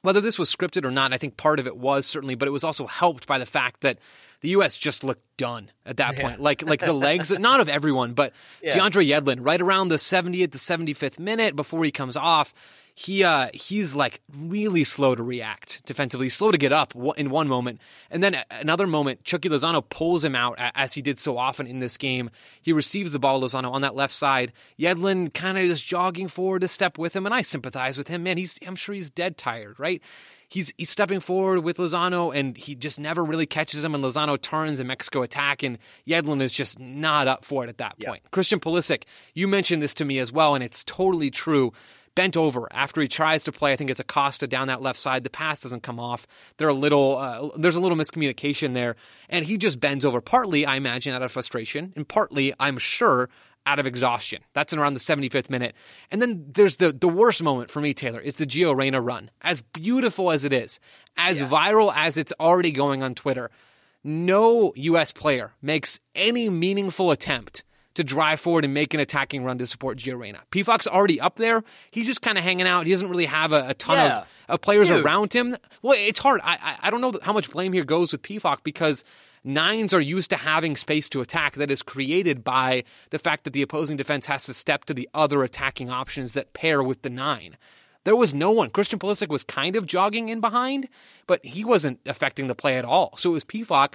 whether this was scripted or not, I think part of it was certainly, but it was also helped by the fact that the U.S. just looked done at that point. Like like the legs, not of everyone, but DeAndre Yedlin, right around the 70th to 75th minute before he comes off, he uh he's like really slow to react defensively, slow to get up in one moment, and then another moment, Chucky Lozano pulls him out as he did so often in this game. He receives the ball, Lozano on that left side. Yedlin kind of is jogging forward to step with him, and I sympathize with him. Man, he's I'm sure he's dead tired, right? He's he's stepping forward with Lozano, and he just never really catches him. And Lozano turns, and Mexico attack, and Yedlin is just not up for it at that point. Christian Pulisic, you mentioned this to me as well, and it's totally true bent over after he tries to play. I think it's Acosta down that left side. The pass doesn't come off. They're a little uh, there's a little miscommunication there, and he just bends over. Partly, I imagine, out of frustration, and partly, I'm sure, out of exhaustion. That's in around the 75th minute. And then there's the the worst moment for me, Taylor, is the Gio Reyna run. As beautiful as it is, as viral as it's already going on Twitter, no U.S. player makes any meaningful attempt to drive forward and make an attacking run to support Gio Reyna. Pefok's already up there. He's just kind of hanging out. He doesn't really have a, a ton Yeah. of, of players Dude. around him. Well, it's hard. I, I I don't know how much blame here goes with Pefok because nines are used to having space to attack that is created by the fact that the opposing defense has to step to the other attacking options that pair with the nine. There was no one. Christian Pulisic was kind of jogging in behind, but he wasn't affecting the play at all. So it was Pefok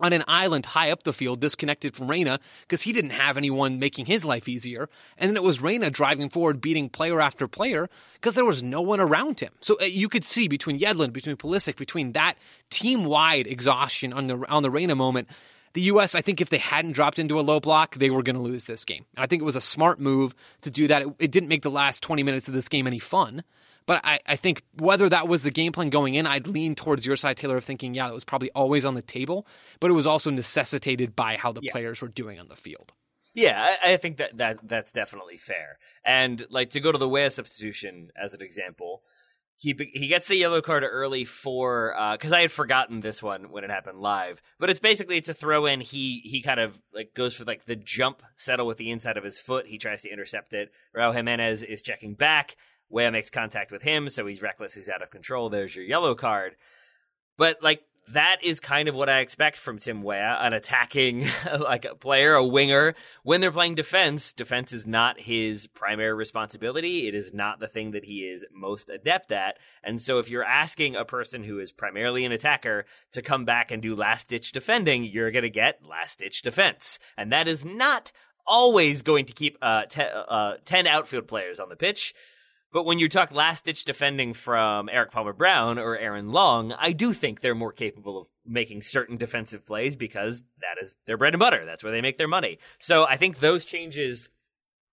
on an island high up the field, disconnected from Reyna, because he didn't have anyone making his life easier. And then it was Reyna driving forward, beating player after player, because there was no one around him. So uh, you could see between Yedlin, between Pulisic, between that team wide exhaustion on the on the Reyna moment. The U.S., I think if they hadn't dropped into a low block, they were going to lose this game. And I think it was a smart move to do that. It, it didn't make the last 20 minutes of this game any fun. But I, I think whether that was the game plan going in, I'd lean towards your side, Taylor, of thinking, yeah, that was probably always on the table, but it was also necessitated by how the players were doing on the field. Yeah, I, I think that, that that's definitely fair. And like to go to the Weah substitution as an example, he he gets the yellow card early for uh, because I had forgotten this one when it happened live. But it's basically it's a throw in. He he kind of like goes for like the jump settle with the inside of his foot. He tries to intercept it. Raul Jimenez is checking back. Weah makes contact with him, so he's reckless. He's out of control. There's your yellow card. But like that is kind of what I expect from Tim Weah, an attacking like a player, a winger. When they're playing defense, defense is not his primary responsibility. It is not the thing that he is most adept at. And so if you're asking a person who is primarily an attacker to come back and do last ditch defending, you're going to get last ditch defense. And that is not always going to keep uh, te- uh, 10 outfield players on the pitch. But when you talk last ditch defending from Erik Palmer Brown or Aaron Long, I do think they're more capable of making certain defensive plays because that is their bread and butter. That's where they make their money. So I think those changes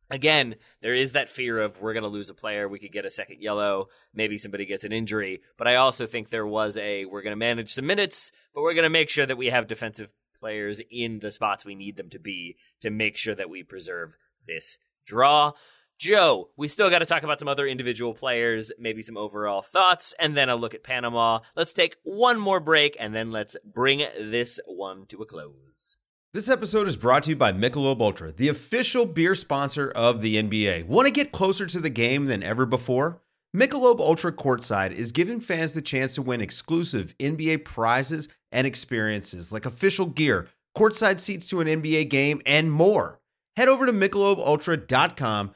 again, there is that fear of we're going to lose a player. We could get a second yellow. Maybe somebody gets an injury. But I also think there was a we're going to manage some minutes, but we're going to make sure that we have defensive players in the spots we need them to be to make sure that we preserve this draw. Joe, we still got to talk about some other individual players, maybe some overall thoughts, and then a look at Panama. Let's take one more break and then let's bring this one to a close. This episode is brought to you by Michelob Ultra, the official beer sponsor of the NBA. Want to get closer to the game than ever before? Michelob Ultra Courtside is giving fans the chance to win exclusive NBA prizes and experiences like official gear, courtside seats to an NBA game, and more. Head over to michelobultra.com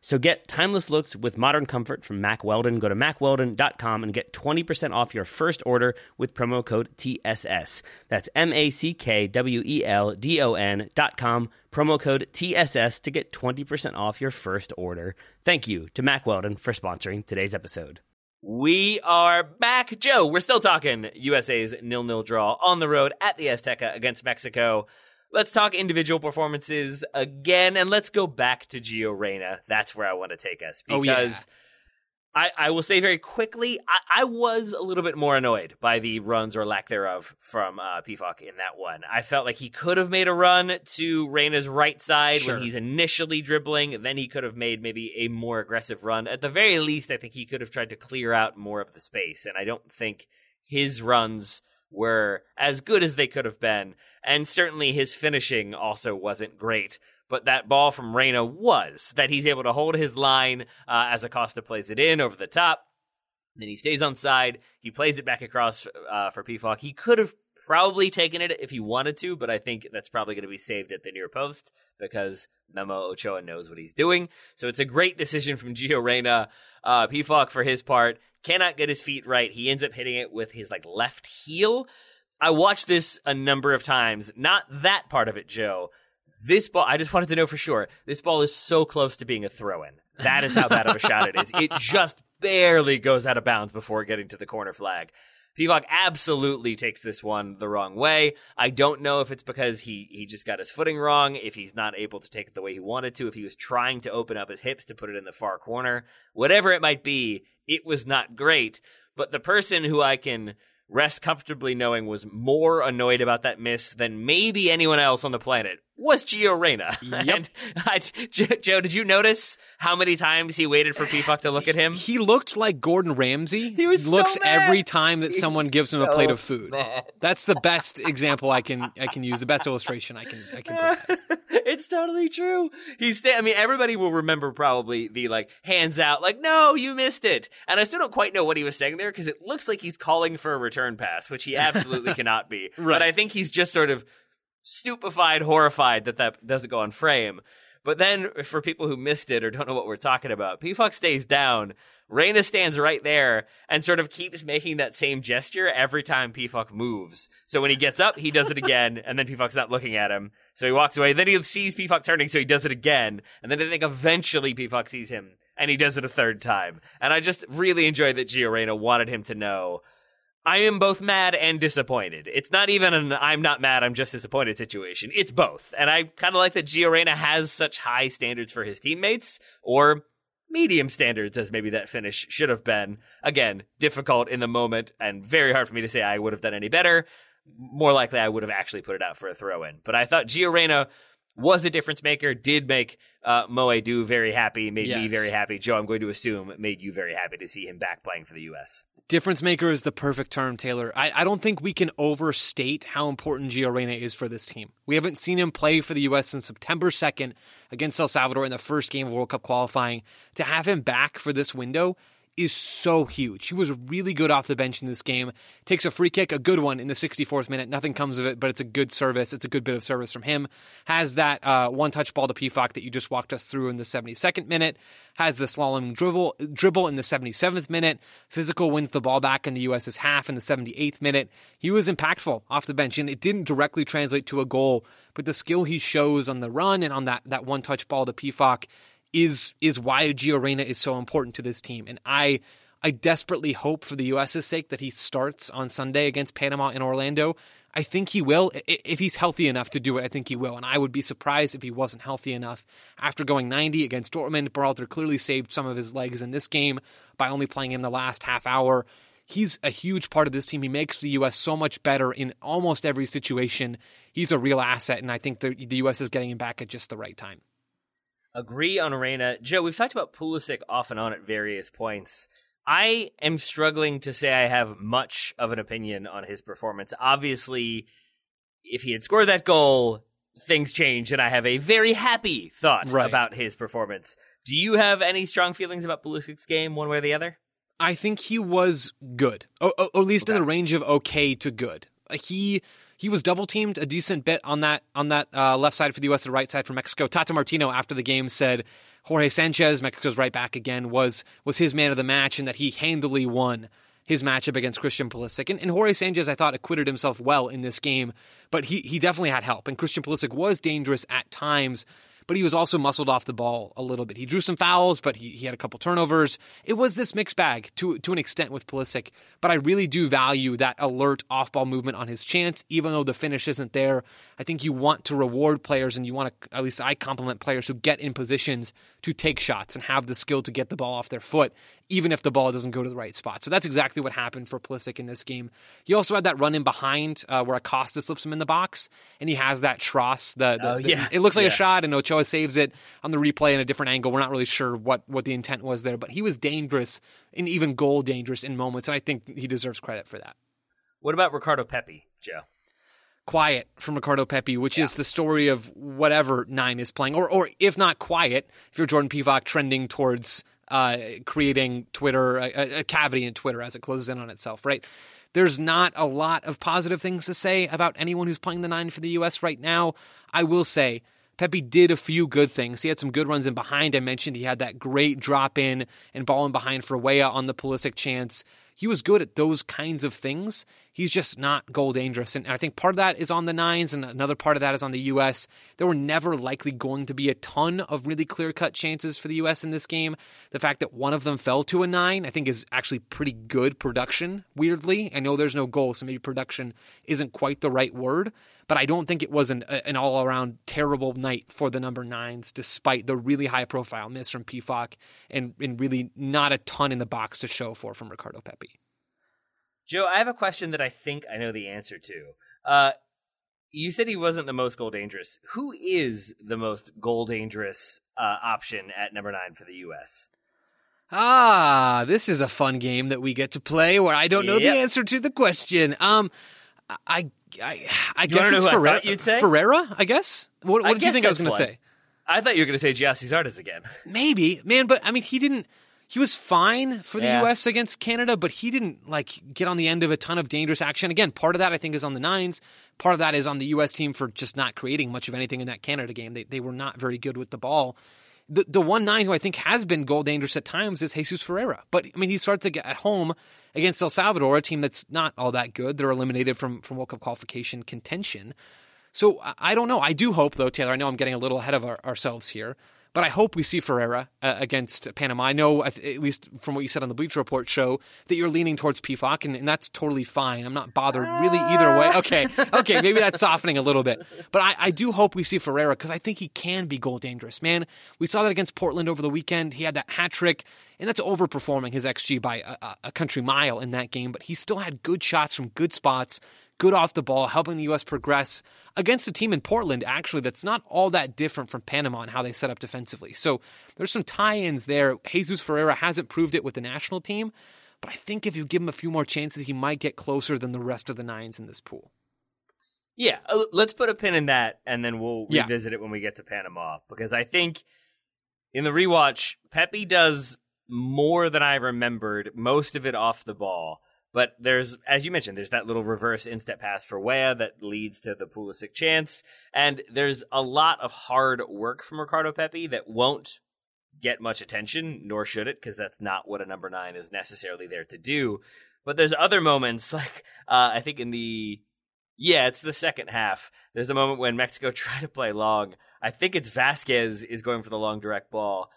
So get timeless looks with modern comfort from Mack Weldon. Go to mackweldon.com and get 20% off your first order with promo code TSS. That's M A C K W E L D O N.com, promo code TSS to get 20% off your first order. Thank you to Mack Weldon for sponsoring today's episode. We are back. Joe, we're still talking USA's nil-nil draw on the road at the Azteca against Mexico. Let's talk individual performances again, and let's go back to Gio Reyna. That's where I want to take us because Oh, yeah. I, I will say very quickly, I, I was a little bit more annoyed by the runs or lack thereof from uh, Pefok in that one. I felt like he could have made a run to Reyna's right side Sure. when he's initially dribbling. Then he could have made maybe a more aggressive run. At the very least, I think he could have tried to clear out more of the space. And I don't think his runs were as good as they could have been. And certainly his finishing also wasn't great. But that ball from Reyna was that he's able to hold his line uh, as Acosta plays it in over the top. Then he stays on side. He plays it back across uh, for Pefok. He could have probably taken it if he wanted to, but I think that's probably going to be saved at the near post because Memo Ochoa knows what he's doing. So it's a great decision from Gio Reyna. Uh, Pefok, for his part, cannot get his feet right. He ends up hitting it with his like left heel. I watched this a number of times. Not that part of it, Joe. This ball, I just wanted to know for sure. This ball is so close to being a throw in. That is how bad of a shot it is. It just barely goes out of bounds before getting to the corner flag. Pefok absolutely takes this one the wrong way. I don't know if it's because he, he just got his footing wrong, if he's not able to take it the way he wanted to, if he was trying to open up his hips to put it in the far corner. Whatever it might be, it was not great. But the person who I can rest comfortably knowing was more annoyed about that miss than maybe anyone else on the planet was Gio Reyna. and I, Joe, Joe, did you notice how many times he waited for Pefok to look at him? He looked like Gordon Ramsay. He was so looks mad. every time that someone gives him a plate of food. mad. That's the best example I can I can use. The best illustration I can I can provide. it's totally true. He's. I mean, everybody will remember probably the like hands out, like no, you missed it. And I still don't quite know what he was saying there because it looks like he's calling for a return pass, which he absolutely cannot be. Right. But I think he's just sort of stupefied, horrified that that doesn't go on frame. But then, for people who missed it or don't know what we're talking about, P Fox stays down Reyna stands right there and sort of keeps making that same gesture every time Pefok moves. So when he gets up, he does it again, and then Pefok's not looking at him. So he walks away. Then he sees Pefok turning, so he does it again. And then I think eventually Pefok sees him, and he does it a third time. And I just really enjoyed that Gio Reyna wanted him to know I am both mad and disappointed. It's not even an I'm not mad, I'm just disappointed situation. It's both. And I kind of like that Gio Reyna has such high standards for his teammates, or medium standards as maybe that finish should have been. Again, difficult in the moment and very hard for me to say I would have done any better. More likely I would have actually put it out for a throw in. But I thought Gio Reyna was a difference maker, did make uh, Mo Edu very happy, made me very happy. Joe, I'm going to assume made you very happy to see him back playing for the U.S. Difference maker is the perfect term, Taylor. I, I don't think we can overstate how important Gio Reyna is for this team. We haven't seen him play for the U.S. since September 2nd against El Salvador in the first game of World Cup qualifying. To have him back for this window is so huge. He was really good off the bench in this game. Takes a free kick, a good one in the 64th minute. Nothing comes of it, but it's a good service. It's a good bit of service from him. Has that uh, one touch ball to Pefok that you just walked us through in the 72nd minute. Has the slalom dribble, dribble in the 77th minute. Physical wins the ball back in the U.S.'s half in the 78th minute. He was impactful off the bench, and it didn't directly translate to a goal, but the skill he shows on the run and on that, that one touch ball to Pefok is is why Gio is so important to this team. And I I desperately hope for the US's sake that he starts on Sunday against Panama in Orlando. I think he will. If he's healthy enough to do it, I think he will. And I would be surprised if he wasn't healthy enough. After going 90 against Dortmund, Berhalter clearly saved some of his legs in this game by only playing him the last half hour. He's a huge part of this team. He makes the U.S. so much better in almost every situation. He's a real asset, and I think the, the U.S. is getting him back at just the right time. Agree on Reyna. Joe, we've talked about Pulisic off and on at various points. I am struggling to say I have much of an opinion on his performance. Obviously, if he had scored that goal, things change, and I have a very happy thought Right. about his performance. Do you have any strong feelings about Pulisic's game, one way or the other? I think he was good, or, or at least in the range of okay to good. He he was double teamed a decent bit on that on that uh, left side for the U.S. the right side for Mexico. Tata Martino after the game said Jorge Sanchez, Mexico's right back again, was was his man of the match and that he handily won his matchup against Christian Pulisic. And, and Jorge Sanchez, I thought, acquitted himself well in this game, but he he definitely had help. And Christian Pulisic was dangerous at times but he was also muscled off the ball a little bit. He drew some fouls, but he, he had a couple turnovers. It was this mixed bag to to an extent with Pulisic, but I really do value that alert off ball movement on his chance, even though the finish isn't there. I think you want to reward players, and you want to at least I compliment players who get in positions to take shots and have the skill to get the ball off their foot, even if the ball doesn't go to the right spot. So that's exactly what happened for Pulisic in this game. He also had that run in behind uh, where Acosta slips him in the box, and he has that tross. The, the, Oh, the- it looks like Yeah. a shot, and Ochoa saves it on the replay in a different angle. We're not really sure what what the intent was there, but he was dangerous and even goal dangerous in moments, and I think he deserves credit for that. What about Ricardo Pepi, Joe? Quiet from Ricardo Pepi, which is the story of whatever nine is playing, or or if not quiet, if you're Jordan Pefok trending towards uh, creating Twitter a, a cavity in Twitter as it closes in on itself, right? There's not a lot of positive things to say about anyone who's playing the nine for the U.S. right now. I will say Pepi did a few good things. He had some good runs in behind. I mentioned he had that great drop in and ball in behind for Weah on the Pulisic chance. He was good at those kinds of things. He's just not goal dangerous. And I think part of that is on the nines, and another part of that is on the U.S. There were never likely going to be a ton of really clear cut chances for the U.S. in this game. The fact that one of them fell to a nine, I think, is actually pretty good production, weirdly. I know there's no goal, so maybe production isn't quite the right word, but I don't think it was an, an all around terrible night for the number nines, despite the really high profile miss from Pefok and, and really not a ton in the box to show for from Ricardo Pepi. Joe, I have a question that I think I know the answer to. Uh, you said he wasn't the most goal dangerous. Who is the most goal dangerous uh, option at number nine for the U.S.? Ah, this is a fun game that we get to play where I don't know Yep. the answer to the question. Um, I, I, I guess know it's who I you'd say? Ferreira, I guess. What, what did you think I was going to say? I thought you were going to say Gyasi Zardes again. Maybe, man, but I mean, he didn't. He was fine for the Yeah. U.S. against Canada, but he didn't like get on the end of a ton of dangerous action. Again, part of that I think is on the nines. Part of that is on the U.S. team for just not creating much of anything in that Canada game. They they were not very good with the ball. The the one nine who I think has been goal dangerous at times is Jesus Ferreira. But I mean, he starts to get at home against El Salvador, a team that's not all that good. They're eliminated from from World Cup qualification contention. So I, I don't know. I do hope though, Taylor. I know I'm getting a little ahead of our, ourselves here. But I hope we see Ferreira uh, against Panama. I know, at least from what you said on the Bleacher Report show, that you're leaning towards Pefok, and, and that's totally fine. I'm not bothered really either way. Okay, okay, maybe that's softening a little bit. But I, I do hope we see Ferreira because I think he can be goal dangerous. Man, we saw that against Portland over the weekend. He had that hat trick, and that's overperforming his XG by a, a country mile in that game. But he still had good shots from good spots good off the ball, helping the U.S. progress against a team in Portland, actually, that's not all that different from Panama and how they set up defensively. So there's some tie ins there. Jesus Ferreira hasn't proved it with the national team, but I think if you give him a few more chances, he might get closer than the rest of the nines in this pool. Yeah, uh, let's put a pin in that, and then we'll Yeah. revisit it when we get to Panama. Because I think in the rewatch, Pepi does more than I remembered, most of it off the ball. But there's, as you mentioned, there's that little reverse instep pass for Weah that leads to the Pulisic chance, and there's a lot of hard work from Ricardo Pepi that won't get much attention, nor should it, because that's not what a number nine is necessarily there to do. But there's other moments, like uh, I think in the yeah, it's the second half. There's a moment when Mexico try to play long. I think it's Vasquez is going for the long direct ball.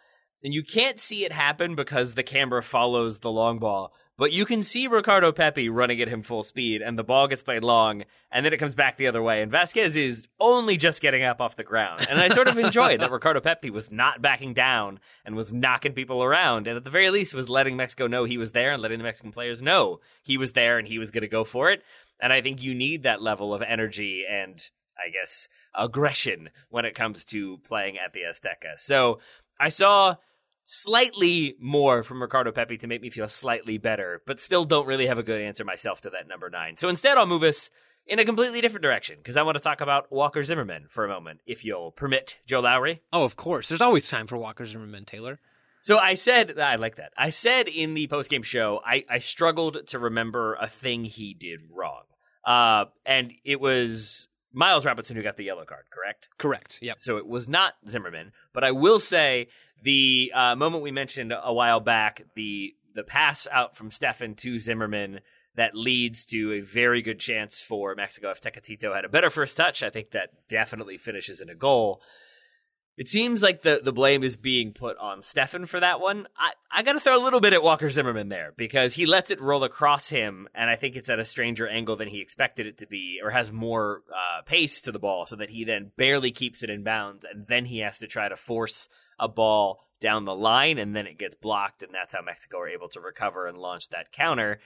And you can't see it happen because the camera follows the long ball. But you can see Ricardo Pepi running at him full speed, and the ball gets played long, and then it comes back the other way. And Vasquez is only just getting up off the ground. And I sort of enjoyed that Ricardo Pepi was not backing down and was knocking people around, and at the very least was letting Mexico know he was there and letting the Mexican players know he was there and he was going to go for it. And I think you need that level of energy and, I guess, aggression when it comes to playing at the Azteca. So I saw slightly more from Ricardo Pepi to make me feel slightly better, but still don't really have a good answer myself to that number nine. So instead, I'll move us in a completely different direction because I want to talk about Walker Zimmerman for a moment, if you'll permit, Joe Lowry. Oh, of course. There's always time for Walker Zimmerman, Taylor. So I said, I like that. I said in the postgame show, I, I struggled to remember a thing he did wrong. Uh, and it was Miles Robinson who got the yellow card, correct? Correct. Yep. So it was not Zimmerman. But I will say the uh, moment we mentioned a while back, the the pass out from Steffen to Zimmerman that leads to a very good chance for Mexico. If Tecatito had a better first touch, I think that definitely finishes in a goal. It seems like the, the blame is being put on Steffen for that one. I, I got to throw a little bit at Walker Zimmerman there because he lets it roll across him, and I think it's at a stranger angle than he expected it to be, or has more uh, pace to the ball, so that he then barely keeps it in bounds, and then he has to try to force a ball down the line, and then it gets blocked, and that's how Mexico are able to recover and launch that counter.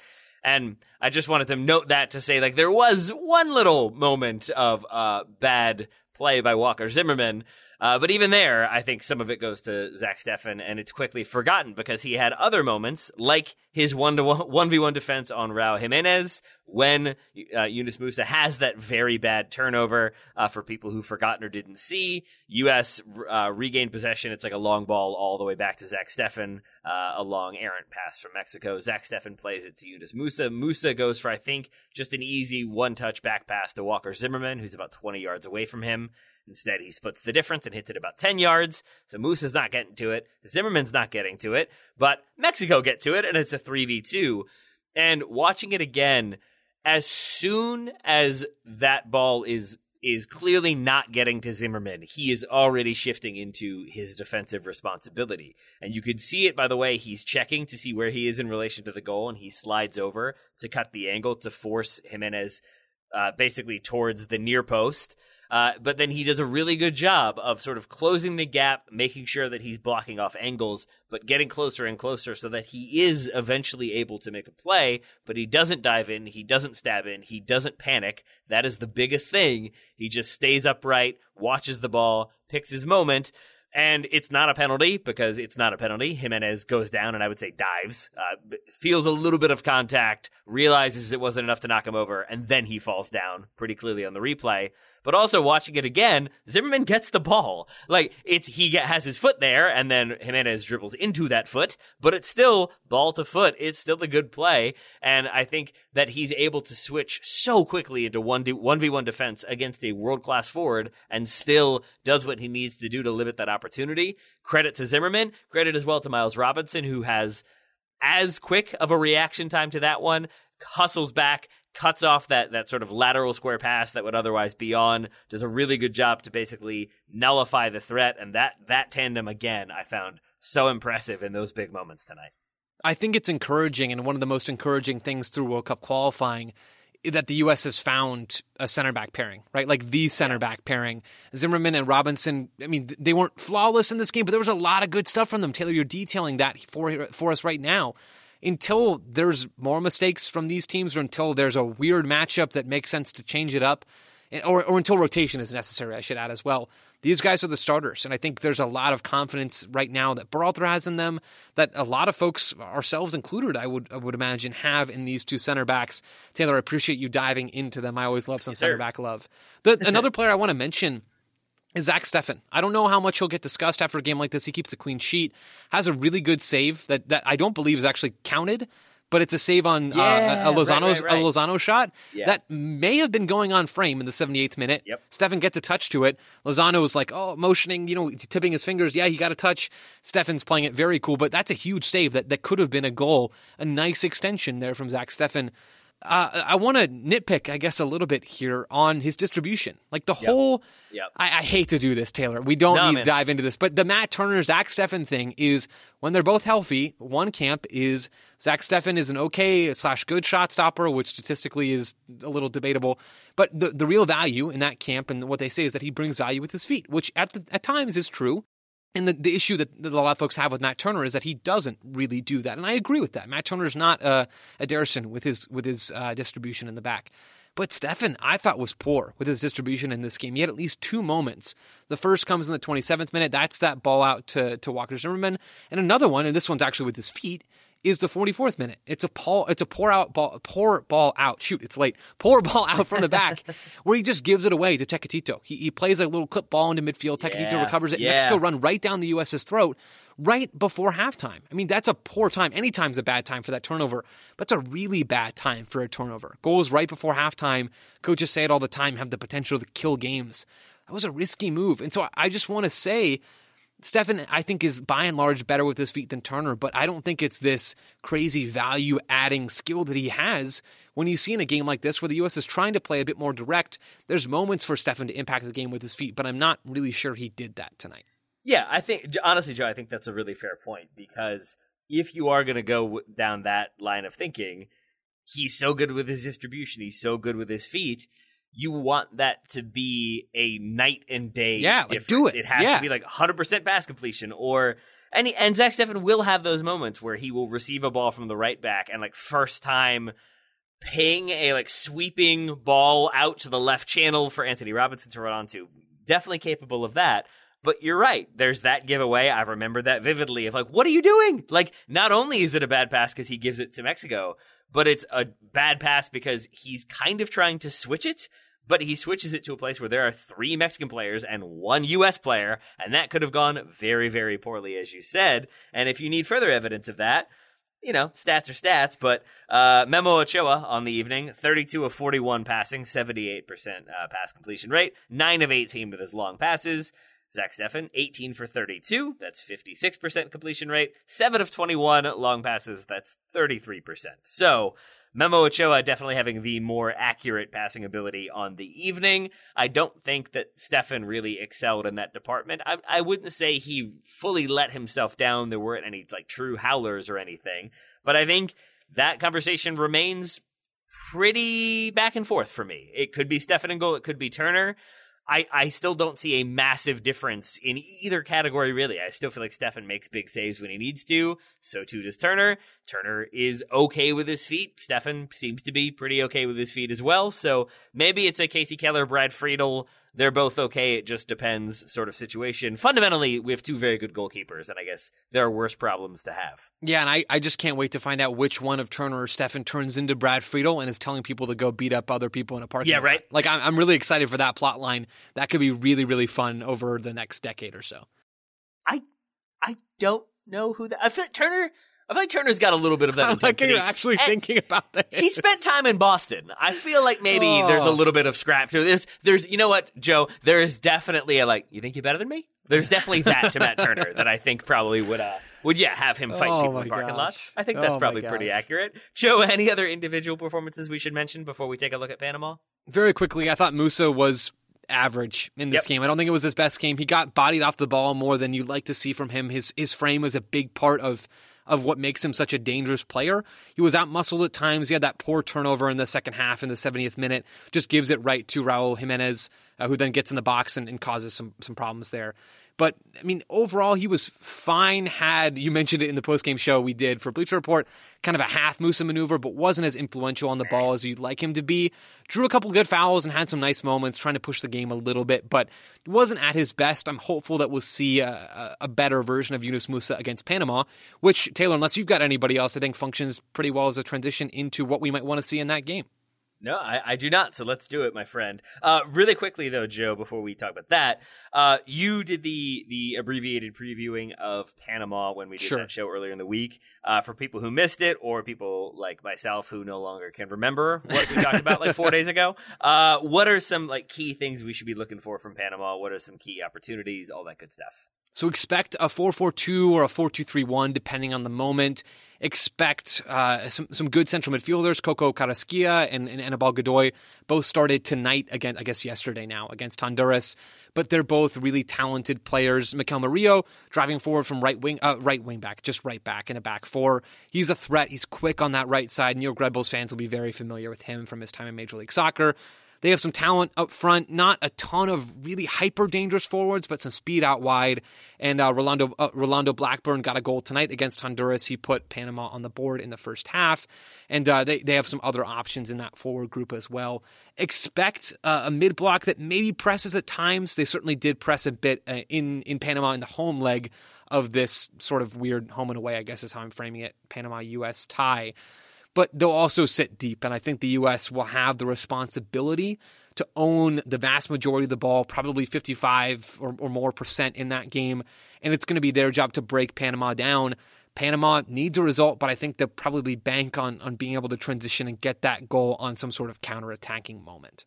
And I just wanted to note that to say, like, there was one little moment of uh, bad play by Walker Zimmerman. Uh, but even there, I think some of it goes to Zach Steffen, and it's quickly forgotten because he had other moments, like his one to one v one defense on Raul Jimenez, when uh, Yunus Musah has that very bad turnover. Uh, for people who forgotten or didn't see, U.S. Uh, regained possession. It's like a long ball all the way back to Zach Steffen, uh, a long errant pass from Mexico. Zach Steffen plays it to Yunus Musah. Musah goes for I think just an easy one touch back pass to Walker Zimmerman, who's about 20 yards away from him. Instead, he splits the difference and hits it about 10 yards. So Moose is not getting to it. Zimmerman's not getting to it. But Mexico get to it, and it's a 3v2. And watching it again, as soon as that ball is is clearly not getting to Zimmerman, he is already shifting into his defensive responsibility. And you can see it by the way he's checking to see where he is in relation to the goal, and he slides over to cut the angle to force Jimenez uh, basically towards the near post. Uh, but then he does a really good job of sort of closing the gap, making sure that he's blocking off angles, but getting closer and closer so that he is eventually able to make a play. But he doesn't dive in, he doesn't stab in, he doesn't panic. That is the biggest thing. He just stays upright, watches the ball, picks his moment. And it's not a penalty because it's not a penalty. Jimenez goes down and I would say dives, uh, feels a little bit of contact, realizes it wasn't enough to knock him over, and then he falls down pretty clearly on the replay. But also watching it again, Zimmerman gets the ball. Like it's he has his foot there, and then Jimenez dribbles into that foot, but it's still ball to foot. It's still a good play, and I think that he's able to switch so quickly into one one v one defense against a world class forward, and still does what he needs to do to limit that opportunity. Credit to Zimmerman. Credit as well to Miles Robinson, who has as quick of a reaction time to that one, hustles back, cuts off that that sort of lateral square pass that would otherwise be on, does a really good job to basically nullify the threat, and that that tandem again I found so impressive in those big moments tonight. I think it's encouraging, and one of the most encouraging things through World Cup qualifying that the U.S. has found a center back pairing, right? Like the center back pairing. Zimmerman and Robinson, I mean, they weren't flawless in this game, but there was a lot of good stuff from them. Taylor, you're detailing that for, for us right now. Until there's more mistakes from these teams or until there's a weird matchup that makes sense to change it up, or, or until rotation is necessary, I should add as well. These guys are the starters, and I think there's a lot of confidence right now that Berhalter has in them, that a lot of folks, ourselves included, I would I would imagine, have in these two center backs. Taylor, I appreciate you diving into them. I always love some yes, center back love. The, another player I want to mention Zach Steffen. I don't know how much he'll get discussed after a game like this. He keeps a clean sheet, has a really good save that, that I don't believe is actually counted but it's a save on yeah, uh, a Lozano right, right, right. a Lozano shot yeah. that may have been going on frame in the 78th minute. Yep. Steffen gets a touch to it. Lozano is like, oh, motioning, you know, tipping his fingers. Yeah, he got a touch. Steffen's playing it very cool, but that's a huge save that, that could have been a goal. A nice extension there from Zach Steffen. Uh, I want to nitpick, I guess, a little bit here on his distribution. Like the Yep. whole, Yep. I, I hate to do this, Taylor. We don't No, need man. to dive into this, but the Matt Turner, Zach Steffen thing is when they're both healthy. One camp is Zach Steffen is an okay slash good shot stopper, which statistically is a little debatable. But the the real value in that camp and what they say is that he brings value with his feet, which at the, at times is true. And the, the issue that, that a lot of folks have with Matt Turner is that he doesn't really do that, and I agree with that. Matt Turner's not uh, a Ederson with his with his uh, distribution in the back, but Steffen I thought was poor with his distribution in this game. He had at least two moments. The first comes in the 27th minute. That's that ball out to to Walker Zimmerman, and another one, and this one's actually with his feet. Is the 44th minute? It's a pull. It's a pour out ball. Pour ball out. Shoot, it's late. Pour ball out from the back, where he just gives it away to Tecatito. He, he plays a little clip ball into midfield. Tecatito Yeah, recovers it. yeah. Mexico run right down the U.S.'s throat right before halftime. I mean, that's a poor time. Any time's a bad time for that turnover, but it's a really bad time for a turnover. Goals right before halftime. Coaches say it all the time, have the potential to kill games. That was a risky move. And so I just want to say, Steffen, I think, is by and large better with his feet than Turner, but I don't think it's this crazy value adding skill that he has. When you see in a game like this where the U.S. is trying to play a bit more direct, there's moments for Steffen to impact the game with his feet, but I'm not really sure he did that tonight. Yeah, I think honestly, Joe, I think that's a really fair point because if you are going to go down that line of thinking, he's so good with his distribution, he's so good with his feet. You want that to be a night and day. Yeah, like, difference. do it. It has Yeah. to be like 100% pass completion, or and he, and Zach Steffen will have those moments where he will receive a ball from the right back and like first time ping a like sweeping ball out to the left channel for Antonee Robinson to run onto. Definitely capable of that. But you're right. There's that giveaway. I remember that vividly of like, what are you doing? Like, not only is it a bad pass because he gives it to Mexico, but it's a bad pass because he's kind of trying to switch it, but he switches it to a place where there are three Mexican players and one U.S. player, and that could have gone very, very poorly, as you said. And if you need further evidence of that, you know, stats are stats, but uh, Memo Ochoa on the evening, 32 of 41 passing, 78% uh, pass completion rate, 9 of 18 with his long passes. Zach Steffen, 18 for 32, that's 56% completion rate, 7 of 21 long passes, that's 33%. So, Memo Ochoa definitely having the more accurate passing ability on the evening. I don't think that Steffen really excelled in that department. I, I wouldn't say he fully let himself down. There weren't any like true howlers or anything, but I think that conversation remains pretty back and forth for me. It could be Steffen and goal, it could be Turner. I, I still don't see a massive difference in either category, really. I still feel like Steffen makes big saves when he needs to. So too does Turner. Turner is okay with his feet. Steffen seems to be pretty okay with his feet as well. So maybe it's a Kasey Keller, Brad Friedel they're both okay. It just depends, sort of situation. Fundamentally, we have two very good goalkeepers, and I guess there are worse problems to have. Yeah, and I, I just can't wait to find out which one of Turner or Steffen turns into Brad Friedel and is telling people to go beat up other people in a parking Yeah, lot. right. Like I'm, I'm really excited for that plot line. That could be really, really fun over the next decade or so. I I don't know who that. I feel like Turner. I feel like Turner's got a little bit of that. I'm like you're actually And thinking about that. He spent time in Boston. I feel like maybe there's a Oh. little bit of scrap. So there's, there's, you know what, Joe? There is definitely a like. You think you're better than me? There's definitely that to Matt Turner that I think probably would, uh, would yeah, have him fight Oh people in parking gosh. lots. I think that's Oh probably pretty accurate. Joe, any other individual performances we should mention before we take a look at Panama? Very quickly, I thought Musah was average in this Yep. game. I don't think it was his best game. He got bodied off the ball more than you'd like to see from him. His his frame was a big part of of what makes him such a dangerous player. He was out muscled at times. He had that poor turnover in the second half in the 70th minute. Just gives it right to Raul Jimenez, uh, who then gets in the box and, and causes some some problems there. But I mean, overall, he was fine. Had you mentioned it in the postgame show we did for Bleacher Report, kind of a half Musah maneuver, but wasn't as influential on the ball as you'd like him to be. Drew a couple good fouls and had some nice moments, trying to push the game a little bit, but wasn't at his best. I'm hopeful that we'll see a, a, better version of Yunus Musah against Panama, which Taylor, unless you've got anybody else, I think functions pretty well as a transition into what we might want to see in that game. No, I, I do not. So let's do it, my friend. Uh, really quickly though, Joe, before we talk about that, uh, you did the the abbreviated previewing of Panama when we did Sure. that show earlier in the week. Uh, for people who missed it, or people like myself who no longer can remember what we talked about like four days ago, uh, what are some like key things we should be looking for from Panama? What are some key opportunities? All that good stuff. So expect a 4-4-2 or a 4-2-3-1 depending on the moment. Expect uh, some some good central midfielders. Coco Carrasquilla and, and Anibal Godoy both started tonight again. I guess yesterday now against Honduras, but they're both really talented players. Michael Murillo driving forward from right wing, uh, right wing back, just right back in a back four. He's a threat. He's quick on that right side. New York Red Bulls fans will be very familiar with him from his time in Major League Soccer. They have some talent up front, not a ton of really hyper dangerous forwards, but some speed out wide. And uh, Rolando uh, Rolando Blackburn got a goal tonight against Honduras. He put Panama on the board in the first half, and uh, they they have some other options in that forward group as well. Expect uh, a mid block that maybe presses at times. They certainly did press a bit uh, in in Panama in the home leg of this sort of weird home and away. I guess is how I'm framing it. Panama U.S. tie but they'll also sit deep. And I think the U.S. will have the responsibility to own the vast majority of the ball, probably 55 or, or more percent in that game. And it's going to be their job to break Panama down. Panama needs a result, but I think they'll probably bank on, on being able to transition and get that goal on some sort of counter-attacking moment.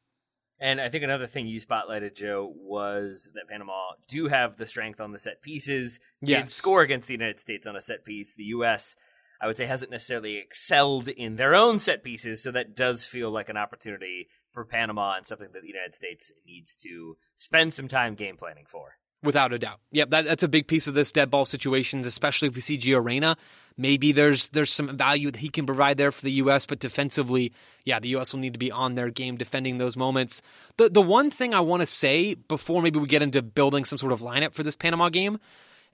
And I think another thing you spotlighted, Joe, was that Panama do have the strength on the set pieces. Did Yes. score against the United States on a set piece. The U.S. I would say hasn't necessarily excelled in their own set pieces, so that does feel like an opportunity for Panama and something that the United States needs to spend some time game planning for. Without a doubt. Yep, that, that's a big piece of this dead ball situations, especially if we see Gio Reyna. Maybe there's there's some value that he can provide there for the U.S., but defensively, yeah, the U.S. will need to be on their game defending those moments. The the one thing I want to say before maybe we get into building some sort of lineup for this Panama game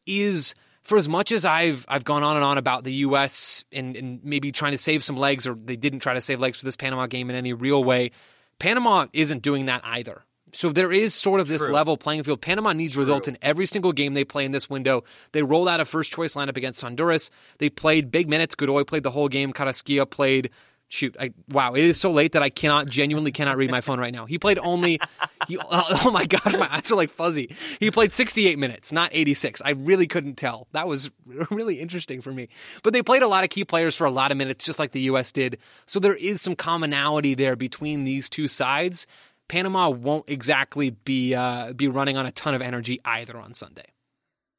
is for as much as I've I've gone on and on about the U.S. and, and maybe trying to save some legs, or they didn't try to save legs for this Panama game in any real way, Panama isn't doing that either. So there is sort of this True. level playing field. Panama needs results in every single game they play in this window. They rolled out a first choice lineup against Honduras. They played big minutes. Godoy played the whole game. Carrasquilla played. Shoot, I, wow! It is so late that I cannot genuinely cannot read my phone right now. He played only. He, oh my gosh, my eyes are like fuzzy. He played 68 minutes, not 86. I really couldn't tell. That was really interesting for me. But they played a lot of key players for a lot of minutes, just like the U.S. did. So there is some commonality there between these two sides. Panama won't exactly be uh, be running on a ton of energy either on Sunday.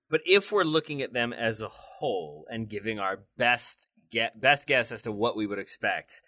But if we're looking at them as a whole and giving our best get best guess as to what we would expect,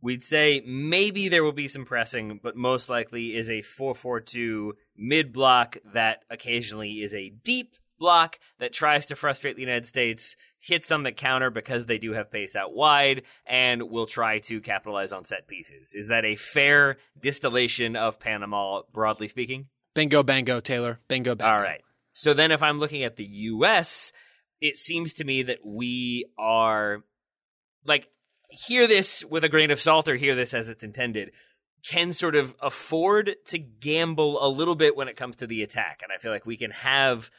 we'd say maybe there will be some pressing, but most likely is a 4-4-2 mid block that occasionally is a deep block that tries to frustrate the United States, hits on the counter because they do have pace out wide, and will try to capitalize on set pieces. Is that a fair distillation of Panama, broadly speaking? Bingo, bango, Taylor. Bingo, bango. All right. So then if I'm looking at the US, it seems to me that we are like hear this with a grain of salt or hear this as it's intended. can sort of afford to gamble a little bit when it comes to the attack. And I feel like we can have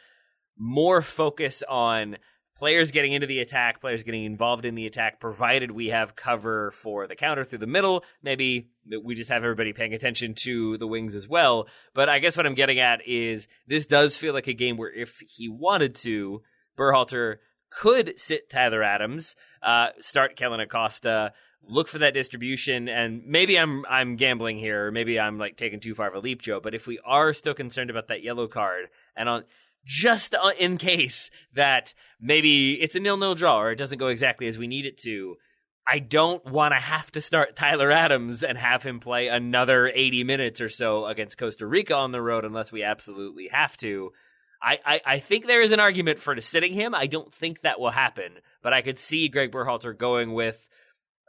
more focus on players getting into the attack, players getting involved in the attack, provided we have cover for the counter through the middle. Maybe we just have everybody paying attention to the wings as well. But I guess what I'm getting at is this does feel like a game where if he wanted to, Berhalter could sit Tyler Adams, uh, start Kellyn Acosta, look for that distribution, and maybe I'm I'm gambling here, or maybe I'm like taking too far of a leap, Joe. But if we are still concerned about that yellow card, and on just in case that maybe it's a nil-nil draw or it doesn't go exactly as we need it to. I don't want to have to start Tyler Adams and have him play another 80 minutes or so against Costa Rica on the road unless we absolutely have to. I, I, I think there is an argument for sitting him. I don't think that will happen, but I could see Gregg Berhalter going with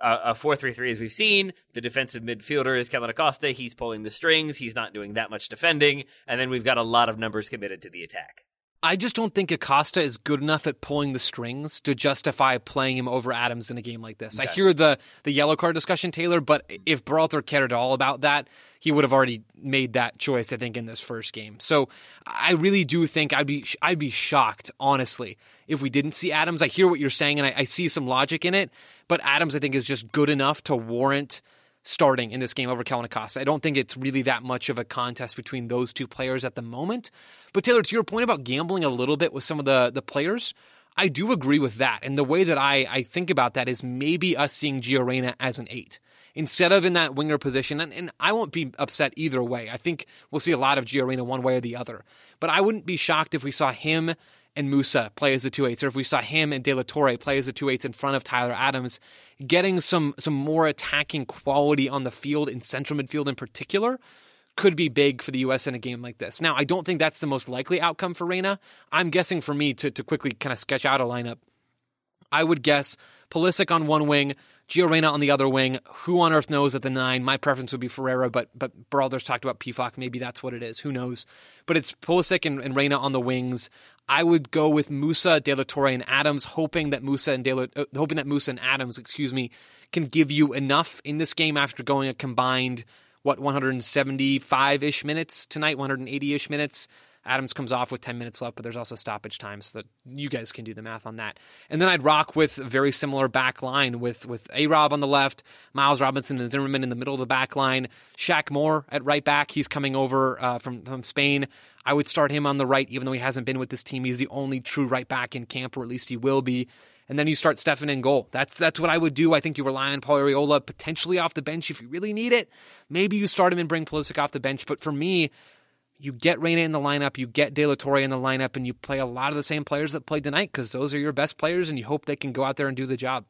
a 4-3-3 as we've seen. The defensive midfielder is Kellyn Acosta. He's pulling the strings. He's not doing that much defending. And then we've got a lot of numbers committed to the attack. I just don't think Acosta is good enough at pulling the strings to justify playing him over Adams in a game like this. Okay. I hear the the yellow card discussion, Taylor, but if Berhalter cared at all about that, he would have already made that choice. I think in this first game. So I really do think I'd be I'd be shocked, honestly, if we didn't see Adams. I hear what you're saying, and I, I see some logic in it. But Adams, I think, is just good enough to warrant starting in this game over Kellyn Acosta. I don't think it's really that much of a contest between those two players at the moment. But Taylor, to your point about gambling a little bit with some of the the players, I do agree with that. And the way that I, I think about that is maybe us seeing Gio Reyna as an eight instead of in that winger position. And, and, I won't be upset either way. I think we'll see a lot of Gio Reyna one way or the other. But I wouldn't be shocked if we saw him and Musah play as the two eights, or if we saw him and De La Torre play as the two eights in front of Tyler Adams, getting some some more attacking quality on the field in central midfield in particular could be big for the U.S. in a game like this. Now, I don't think that's the most likely outcome for Reyna. I'm guessing for me to to quickly kind of sketch out a lineup. I would guess Pulisic on one wing, Gio Reyna on the other wing. Who on earth knows at the nine? My preference would be Ferreira, but but Berhalter's talked about Pefok. Maybe that's what it is. Who knows? But it's Pulisic and, and Reyna on the wings. I would go with Musah, De La Torre, and Adams, hoping that Musah and De La, uh, hoping that Musah and Adams, excuse me, can give you enough in this game after going a combined what 175 ish minutes tonight, 180 ish minutes. Adams comes off with 10 minutes left, but there's also stoppage time, so that you guys can do the math on that. And then I'd rock with a very similar back line with with A Rob on the left, Miles Robinson and Zimmerman in the middle of the back line, Shaq Moore at right back. He's coming over uh, from from Spain. I would start him on the right, even though he hasn't been with this team. He's the only true right back in camp, or at least he will be. And then you start Steffen in goal. That's that's what I would do. I think you rely on Paul Arriola potentially off the bench if you really need it. Maybe you start him and bring Pulisic off the bench. But for me, you get Reyna in the lineup, you get De La Torre in the lineup, and you play a lot of the same players that played tonight because those are your best players, and you hope they can go out there and do the job.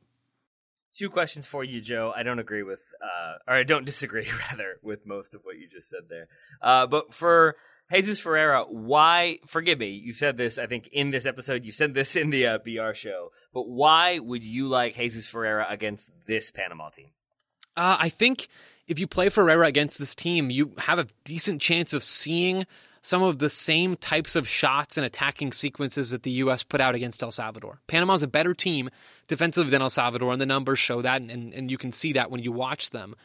Two questions for you, Joe. I don't agree with, uh, or I don't disagree, rather, with most of what you just said there. Uh, but for Jesus Ferreira, why, forgive me, you said this, I think, in this episode, you said this in the uh, BR show, but why would you like Jesus Ferreira against this Panama team? Uh, I think if you play Ferreira against this team, you have a decent chance of seeing some of the same types of shots and attacking sequences that the U.S. put out against El Salvador. Panama's a better team defensively than El Salvador, and the numbers show that, and, and you can see that when you watch them.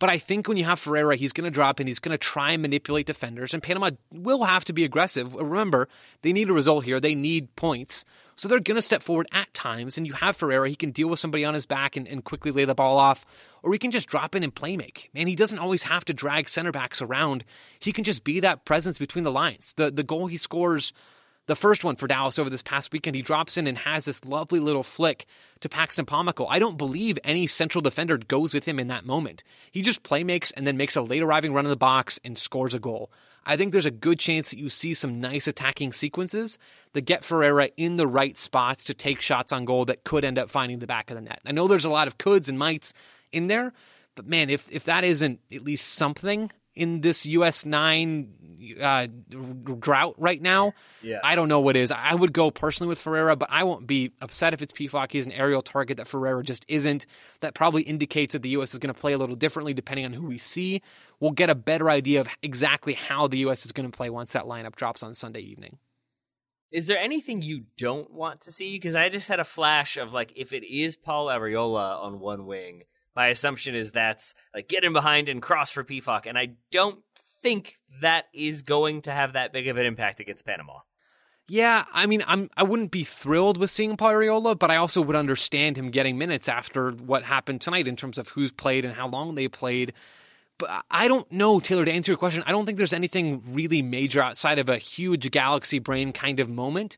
But I think when you have Ferreira, he's going to drop in, he's going to try and manipulate defenders, and Panama will have to be aggressive. Uh, remember, they need a result here, they need points. So they're going to step forward at times, and you have Ferreira. He can deal with somebody on his back and, and quickly lay the ball off, or he can just drop in and play make. Man, he doesn't always have to drag center backs around. He can just be that presence between the lines. The, the goal he scores the first one for Dallas over this past weekend, he drops in and has this lovely little flick to Paxton Pomykal. I don't believe any central defender goes with him in that moment. He just play makes and then makes a late arriving run in the box and scores a goal. I think there's a good chance that you see some nice attacking sequences that get Ferreira in the right spots to take shots on goal that could end up finding the back of the net. I know there's a lot of coulds and mights in there, but man, if if that isn't at least something in this US nine uh, drought right now, yeah. I don't know what is. I would go personally with Ferreira, but I won't be upset if it's Pefok. He's an aerial target that Ferreira just isn't. That probably indicates that the U.S. is going to play a little differently depending on who we see. We'll get a better idea of exactly how the U.S. is going to play once that lineup drops on Sunday evening. Is there anything you don't want to see? Because I just had a flash of like if it is Paul Arriola on one wing My assumption is that's like get in behind and cross for Pefok, and I don't think that is going to have that big of an impact against Panama. Yeah, I mean, I'm I wouldn't be thrilled with seeing Arriola, but I also would understand him getting minutes after what happened tonight in terms of who's played and how long they played. But I don't know, Taylor, to answer your question, I don't think there's anything really major outside of a huge galaxy brain kind of moment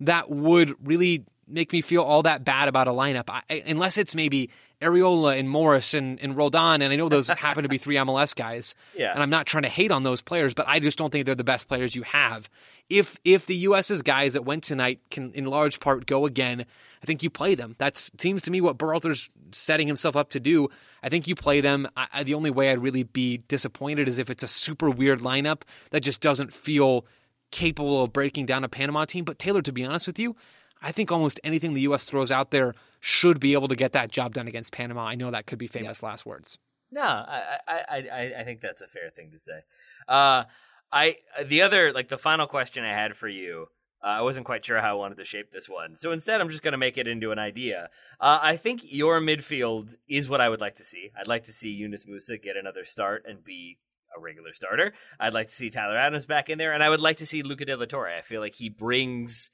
that would really make me feel all that bad about a lineup, I, unless it's maybe Arriola and Morris and, and Roldan, and I know those happen to be three MLS guys. Yeah. And I'm not trying to hate on those players, but I just don't think they're the best players you have. If if the US's guys that went tonight can in large part go again, I think you play them. That seems to me what Berhalter's setting himself up to do. I think you play them. I, I, the only way I'd really be disappointed is if it's a super weird lineup that just doesn't feel capable of breaking down a Panama team. But Taylor, to be honest with you, I think almost anything the U.S. throws out there should be able to get that job done against Panama. I know that could be famous yeah. last words. No, I, I, I, I think that's a fair thing to say. Uh, I the other like the final question I had for you. Uh, I wasn't quite sure how I wanted to shape this one, so instead I'm just going to make it into an idea. Uh, I think your midfield is what I would like to see. I'd like to see Yunus Musah get another start and be a regular starter. I'd like to see Tyler Adams back in there, and I would like to see Luca De La Torre. I feel like he brings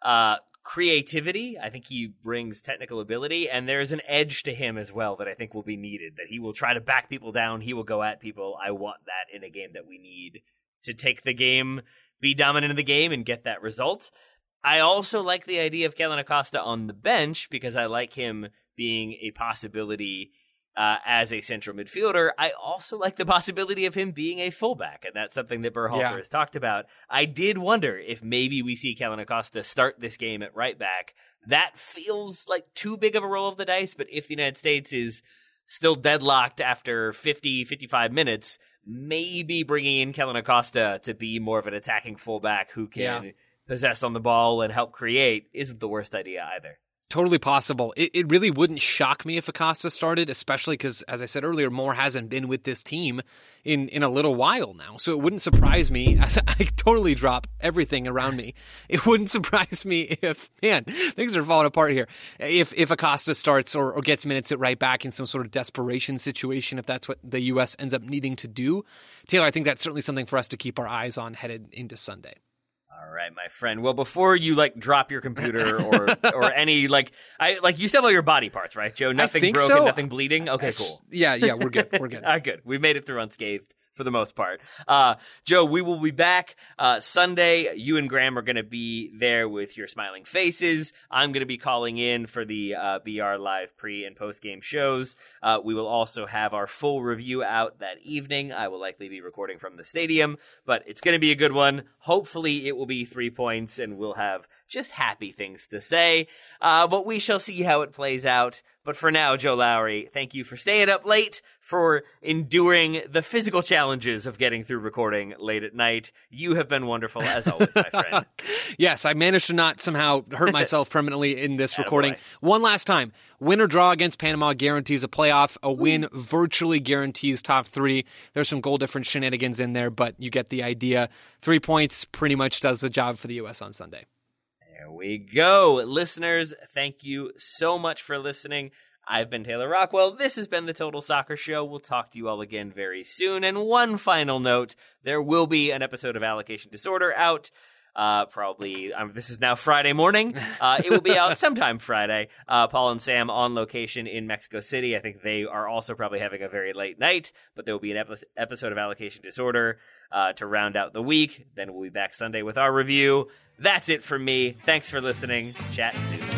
uh, creativity. I think he brings technical ability, and there's an edge to him as well that I think will be needed. That he will try to back people down. He will go at people. I want that in a game that we need to take the game, be dominant in the game, and get that result. I also like the idea of Kellyn Acosta on the bench because I like him being a possibility uh, as a central midfielder. I also like the possibility of him being a fullback, and that's something that Berhalter yeah. has talked about. I did wonder if maybe we see Kellyn Acosta start this game at right back. That feels like too big of a roll of the dice, but if the United States is still deadlocked after 50, 55 minutes, maybe bringing in Kellyn Acosta to be more of an attacking fullback who can yeah. possess on the ball and help create isn't the worst idea either. Totally possible. It, it really wouldn't shock me if Acosta started, especially because, as I said earlier, Moore hasn't been with this team in, in a little while now. So it wouldn't surprise me. As I totally drop everything around me. It wouldn't surprise me if, man, things are falling apart here. If if Acosta starts or, or gets minutes at right back in some sort of desperation situation, if that's what the U.S. ends up needing to do, Taylor, I think that's certainly something for us to keep our eyes on headed into Sunday. All right, my friend. Well, before you like drop your computer or or any like I like you still have all your body parts, right, Joe? Nothing broken, so. nothing bleeding. Okay, cool. Yeah, yeah, we're good. We're good. all right, good. We made it through unscathed for the most part. Uh, Joe, we will be back uh, Sunday. You and Graham are going to be there with your smiling faces. I'm going to be calling in for the uh, BR live pre and post game shows. Uh, we will also have our full review out that evening. I will likely be recording from the stadium, but it's going to be a good one. Hopefully, it will be three points, and we'll have just happy things to say. Uh, but we shall see how it plays out. But for now, Joe Lowry, thank you for staying up late, for enduring the physical challenges of getting through recording late at night. You have been wonderful as always, my friend. yes, I managed to not somehow hurt myself permanently in this recording. One last time. Win or draw against Panama guarantees a playoff. A win Ooh. virtually guarantees top three. There's some goal difference shenanigans in there, but you get the idea. Three points pretty much does the job for the U.S. on Sunday. There we go. Listeners, thank you so much for listening. I've been Taylor Rockwell. This has been the Total Soccer Show. We'll talk to you all again very soon. And one final note there will be an episode of Allocation Disorder out. Uh, probably, um, this is now Friday morning. Uh, it will be out sometime Friday. Uh, Paul and Sam on location in Mexico City. I think they are also probably having a very late night, but there will be an epi- episode of Allocation Disorder uh, to round out the week. Then we'll be back Sunday with our review. That's it from me. Thanks for listening. Chat soon.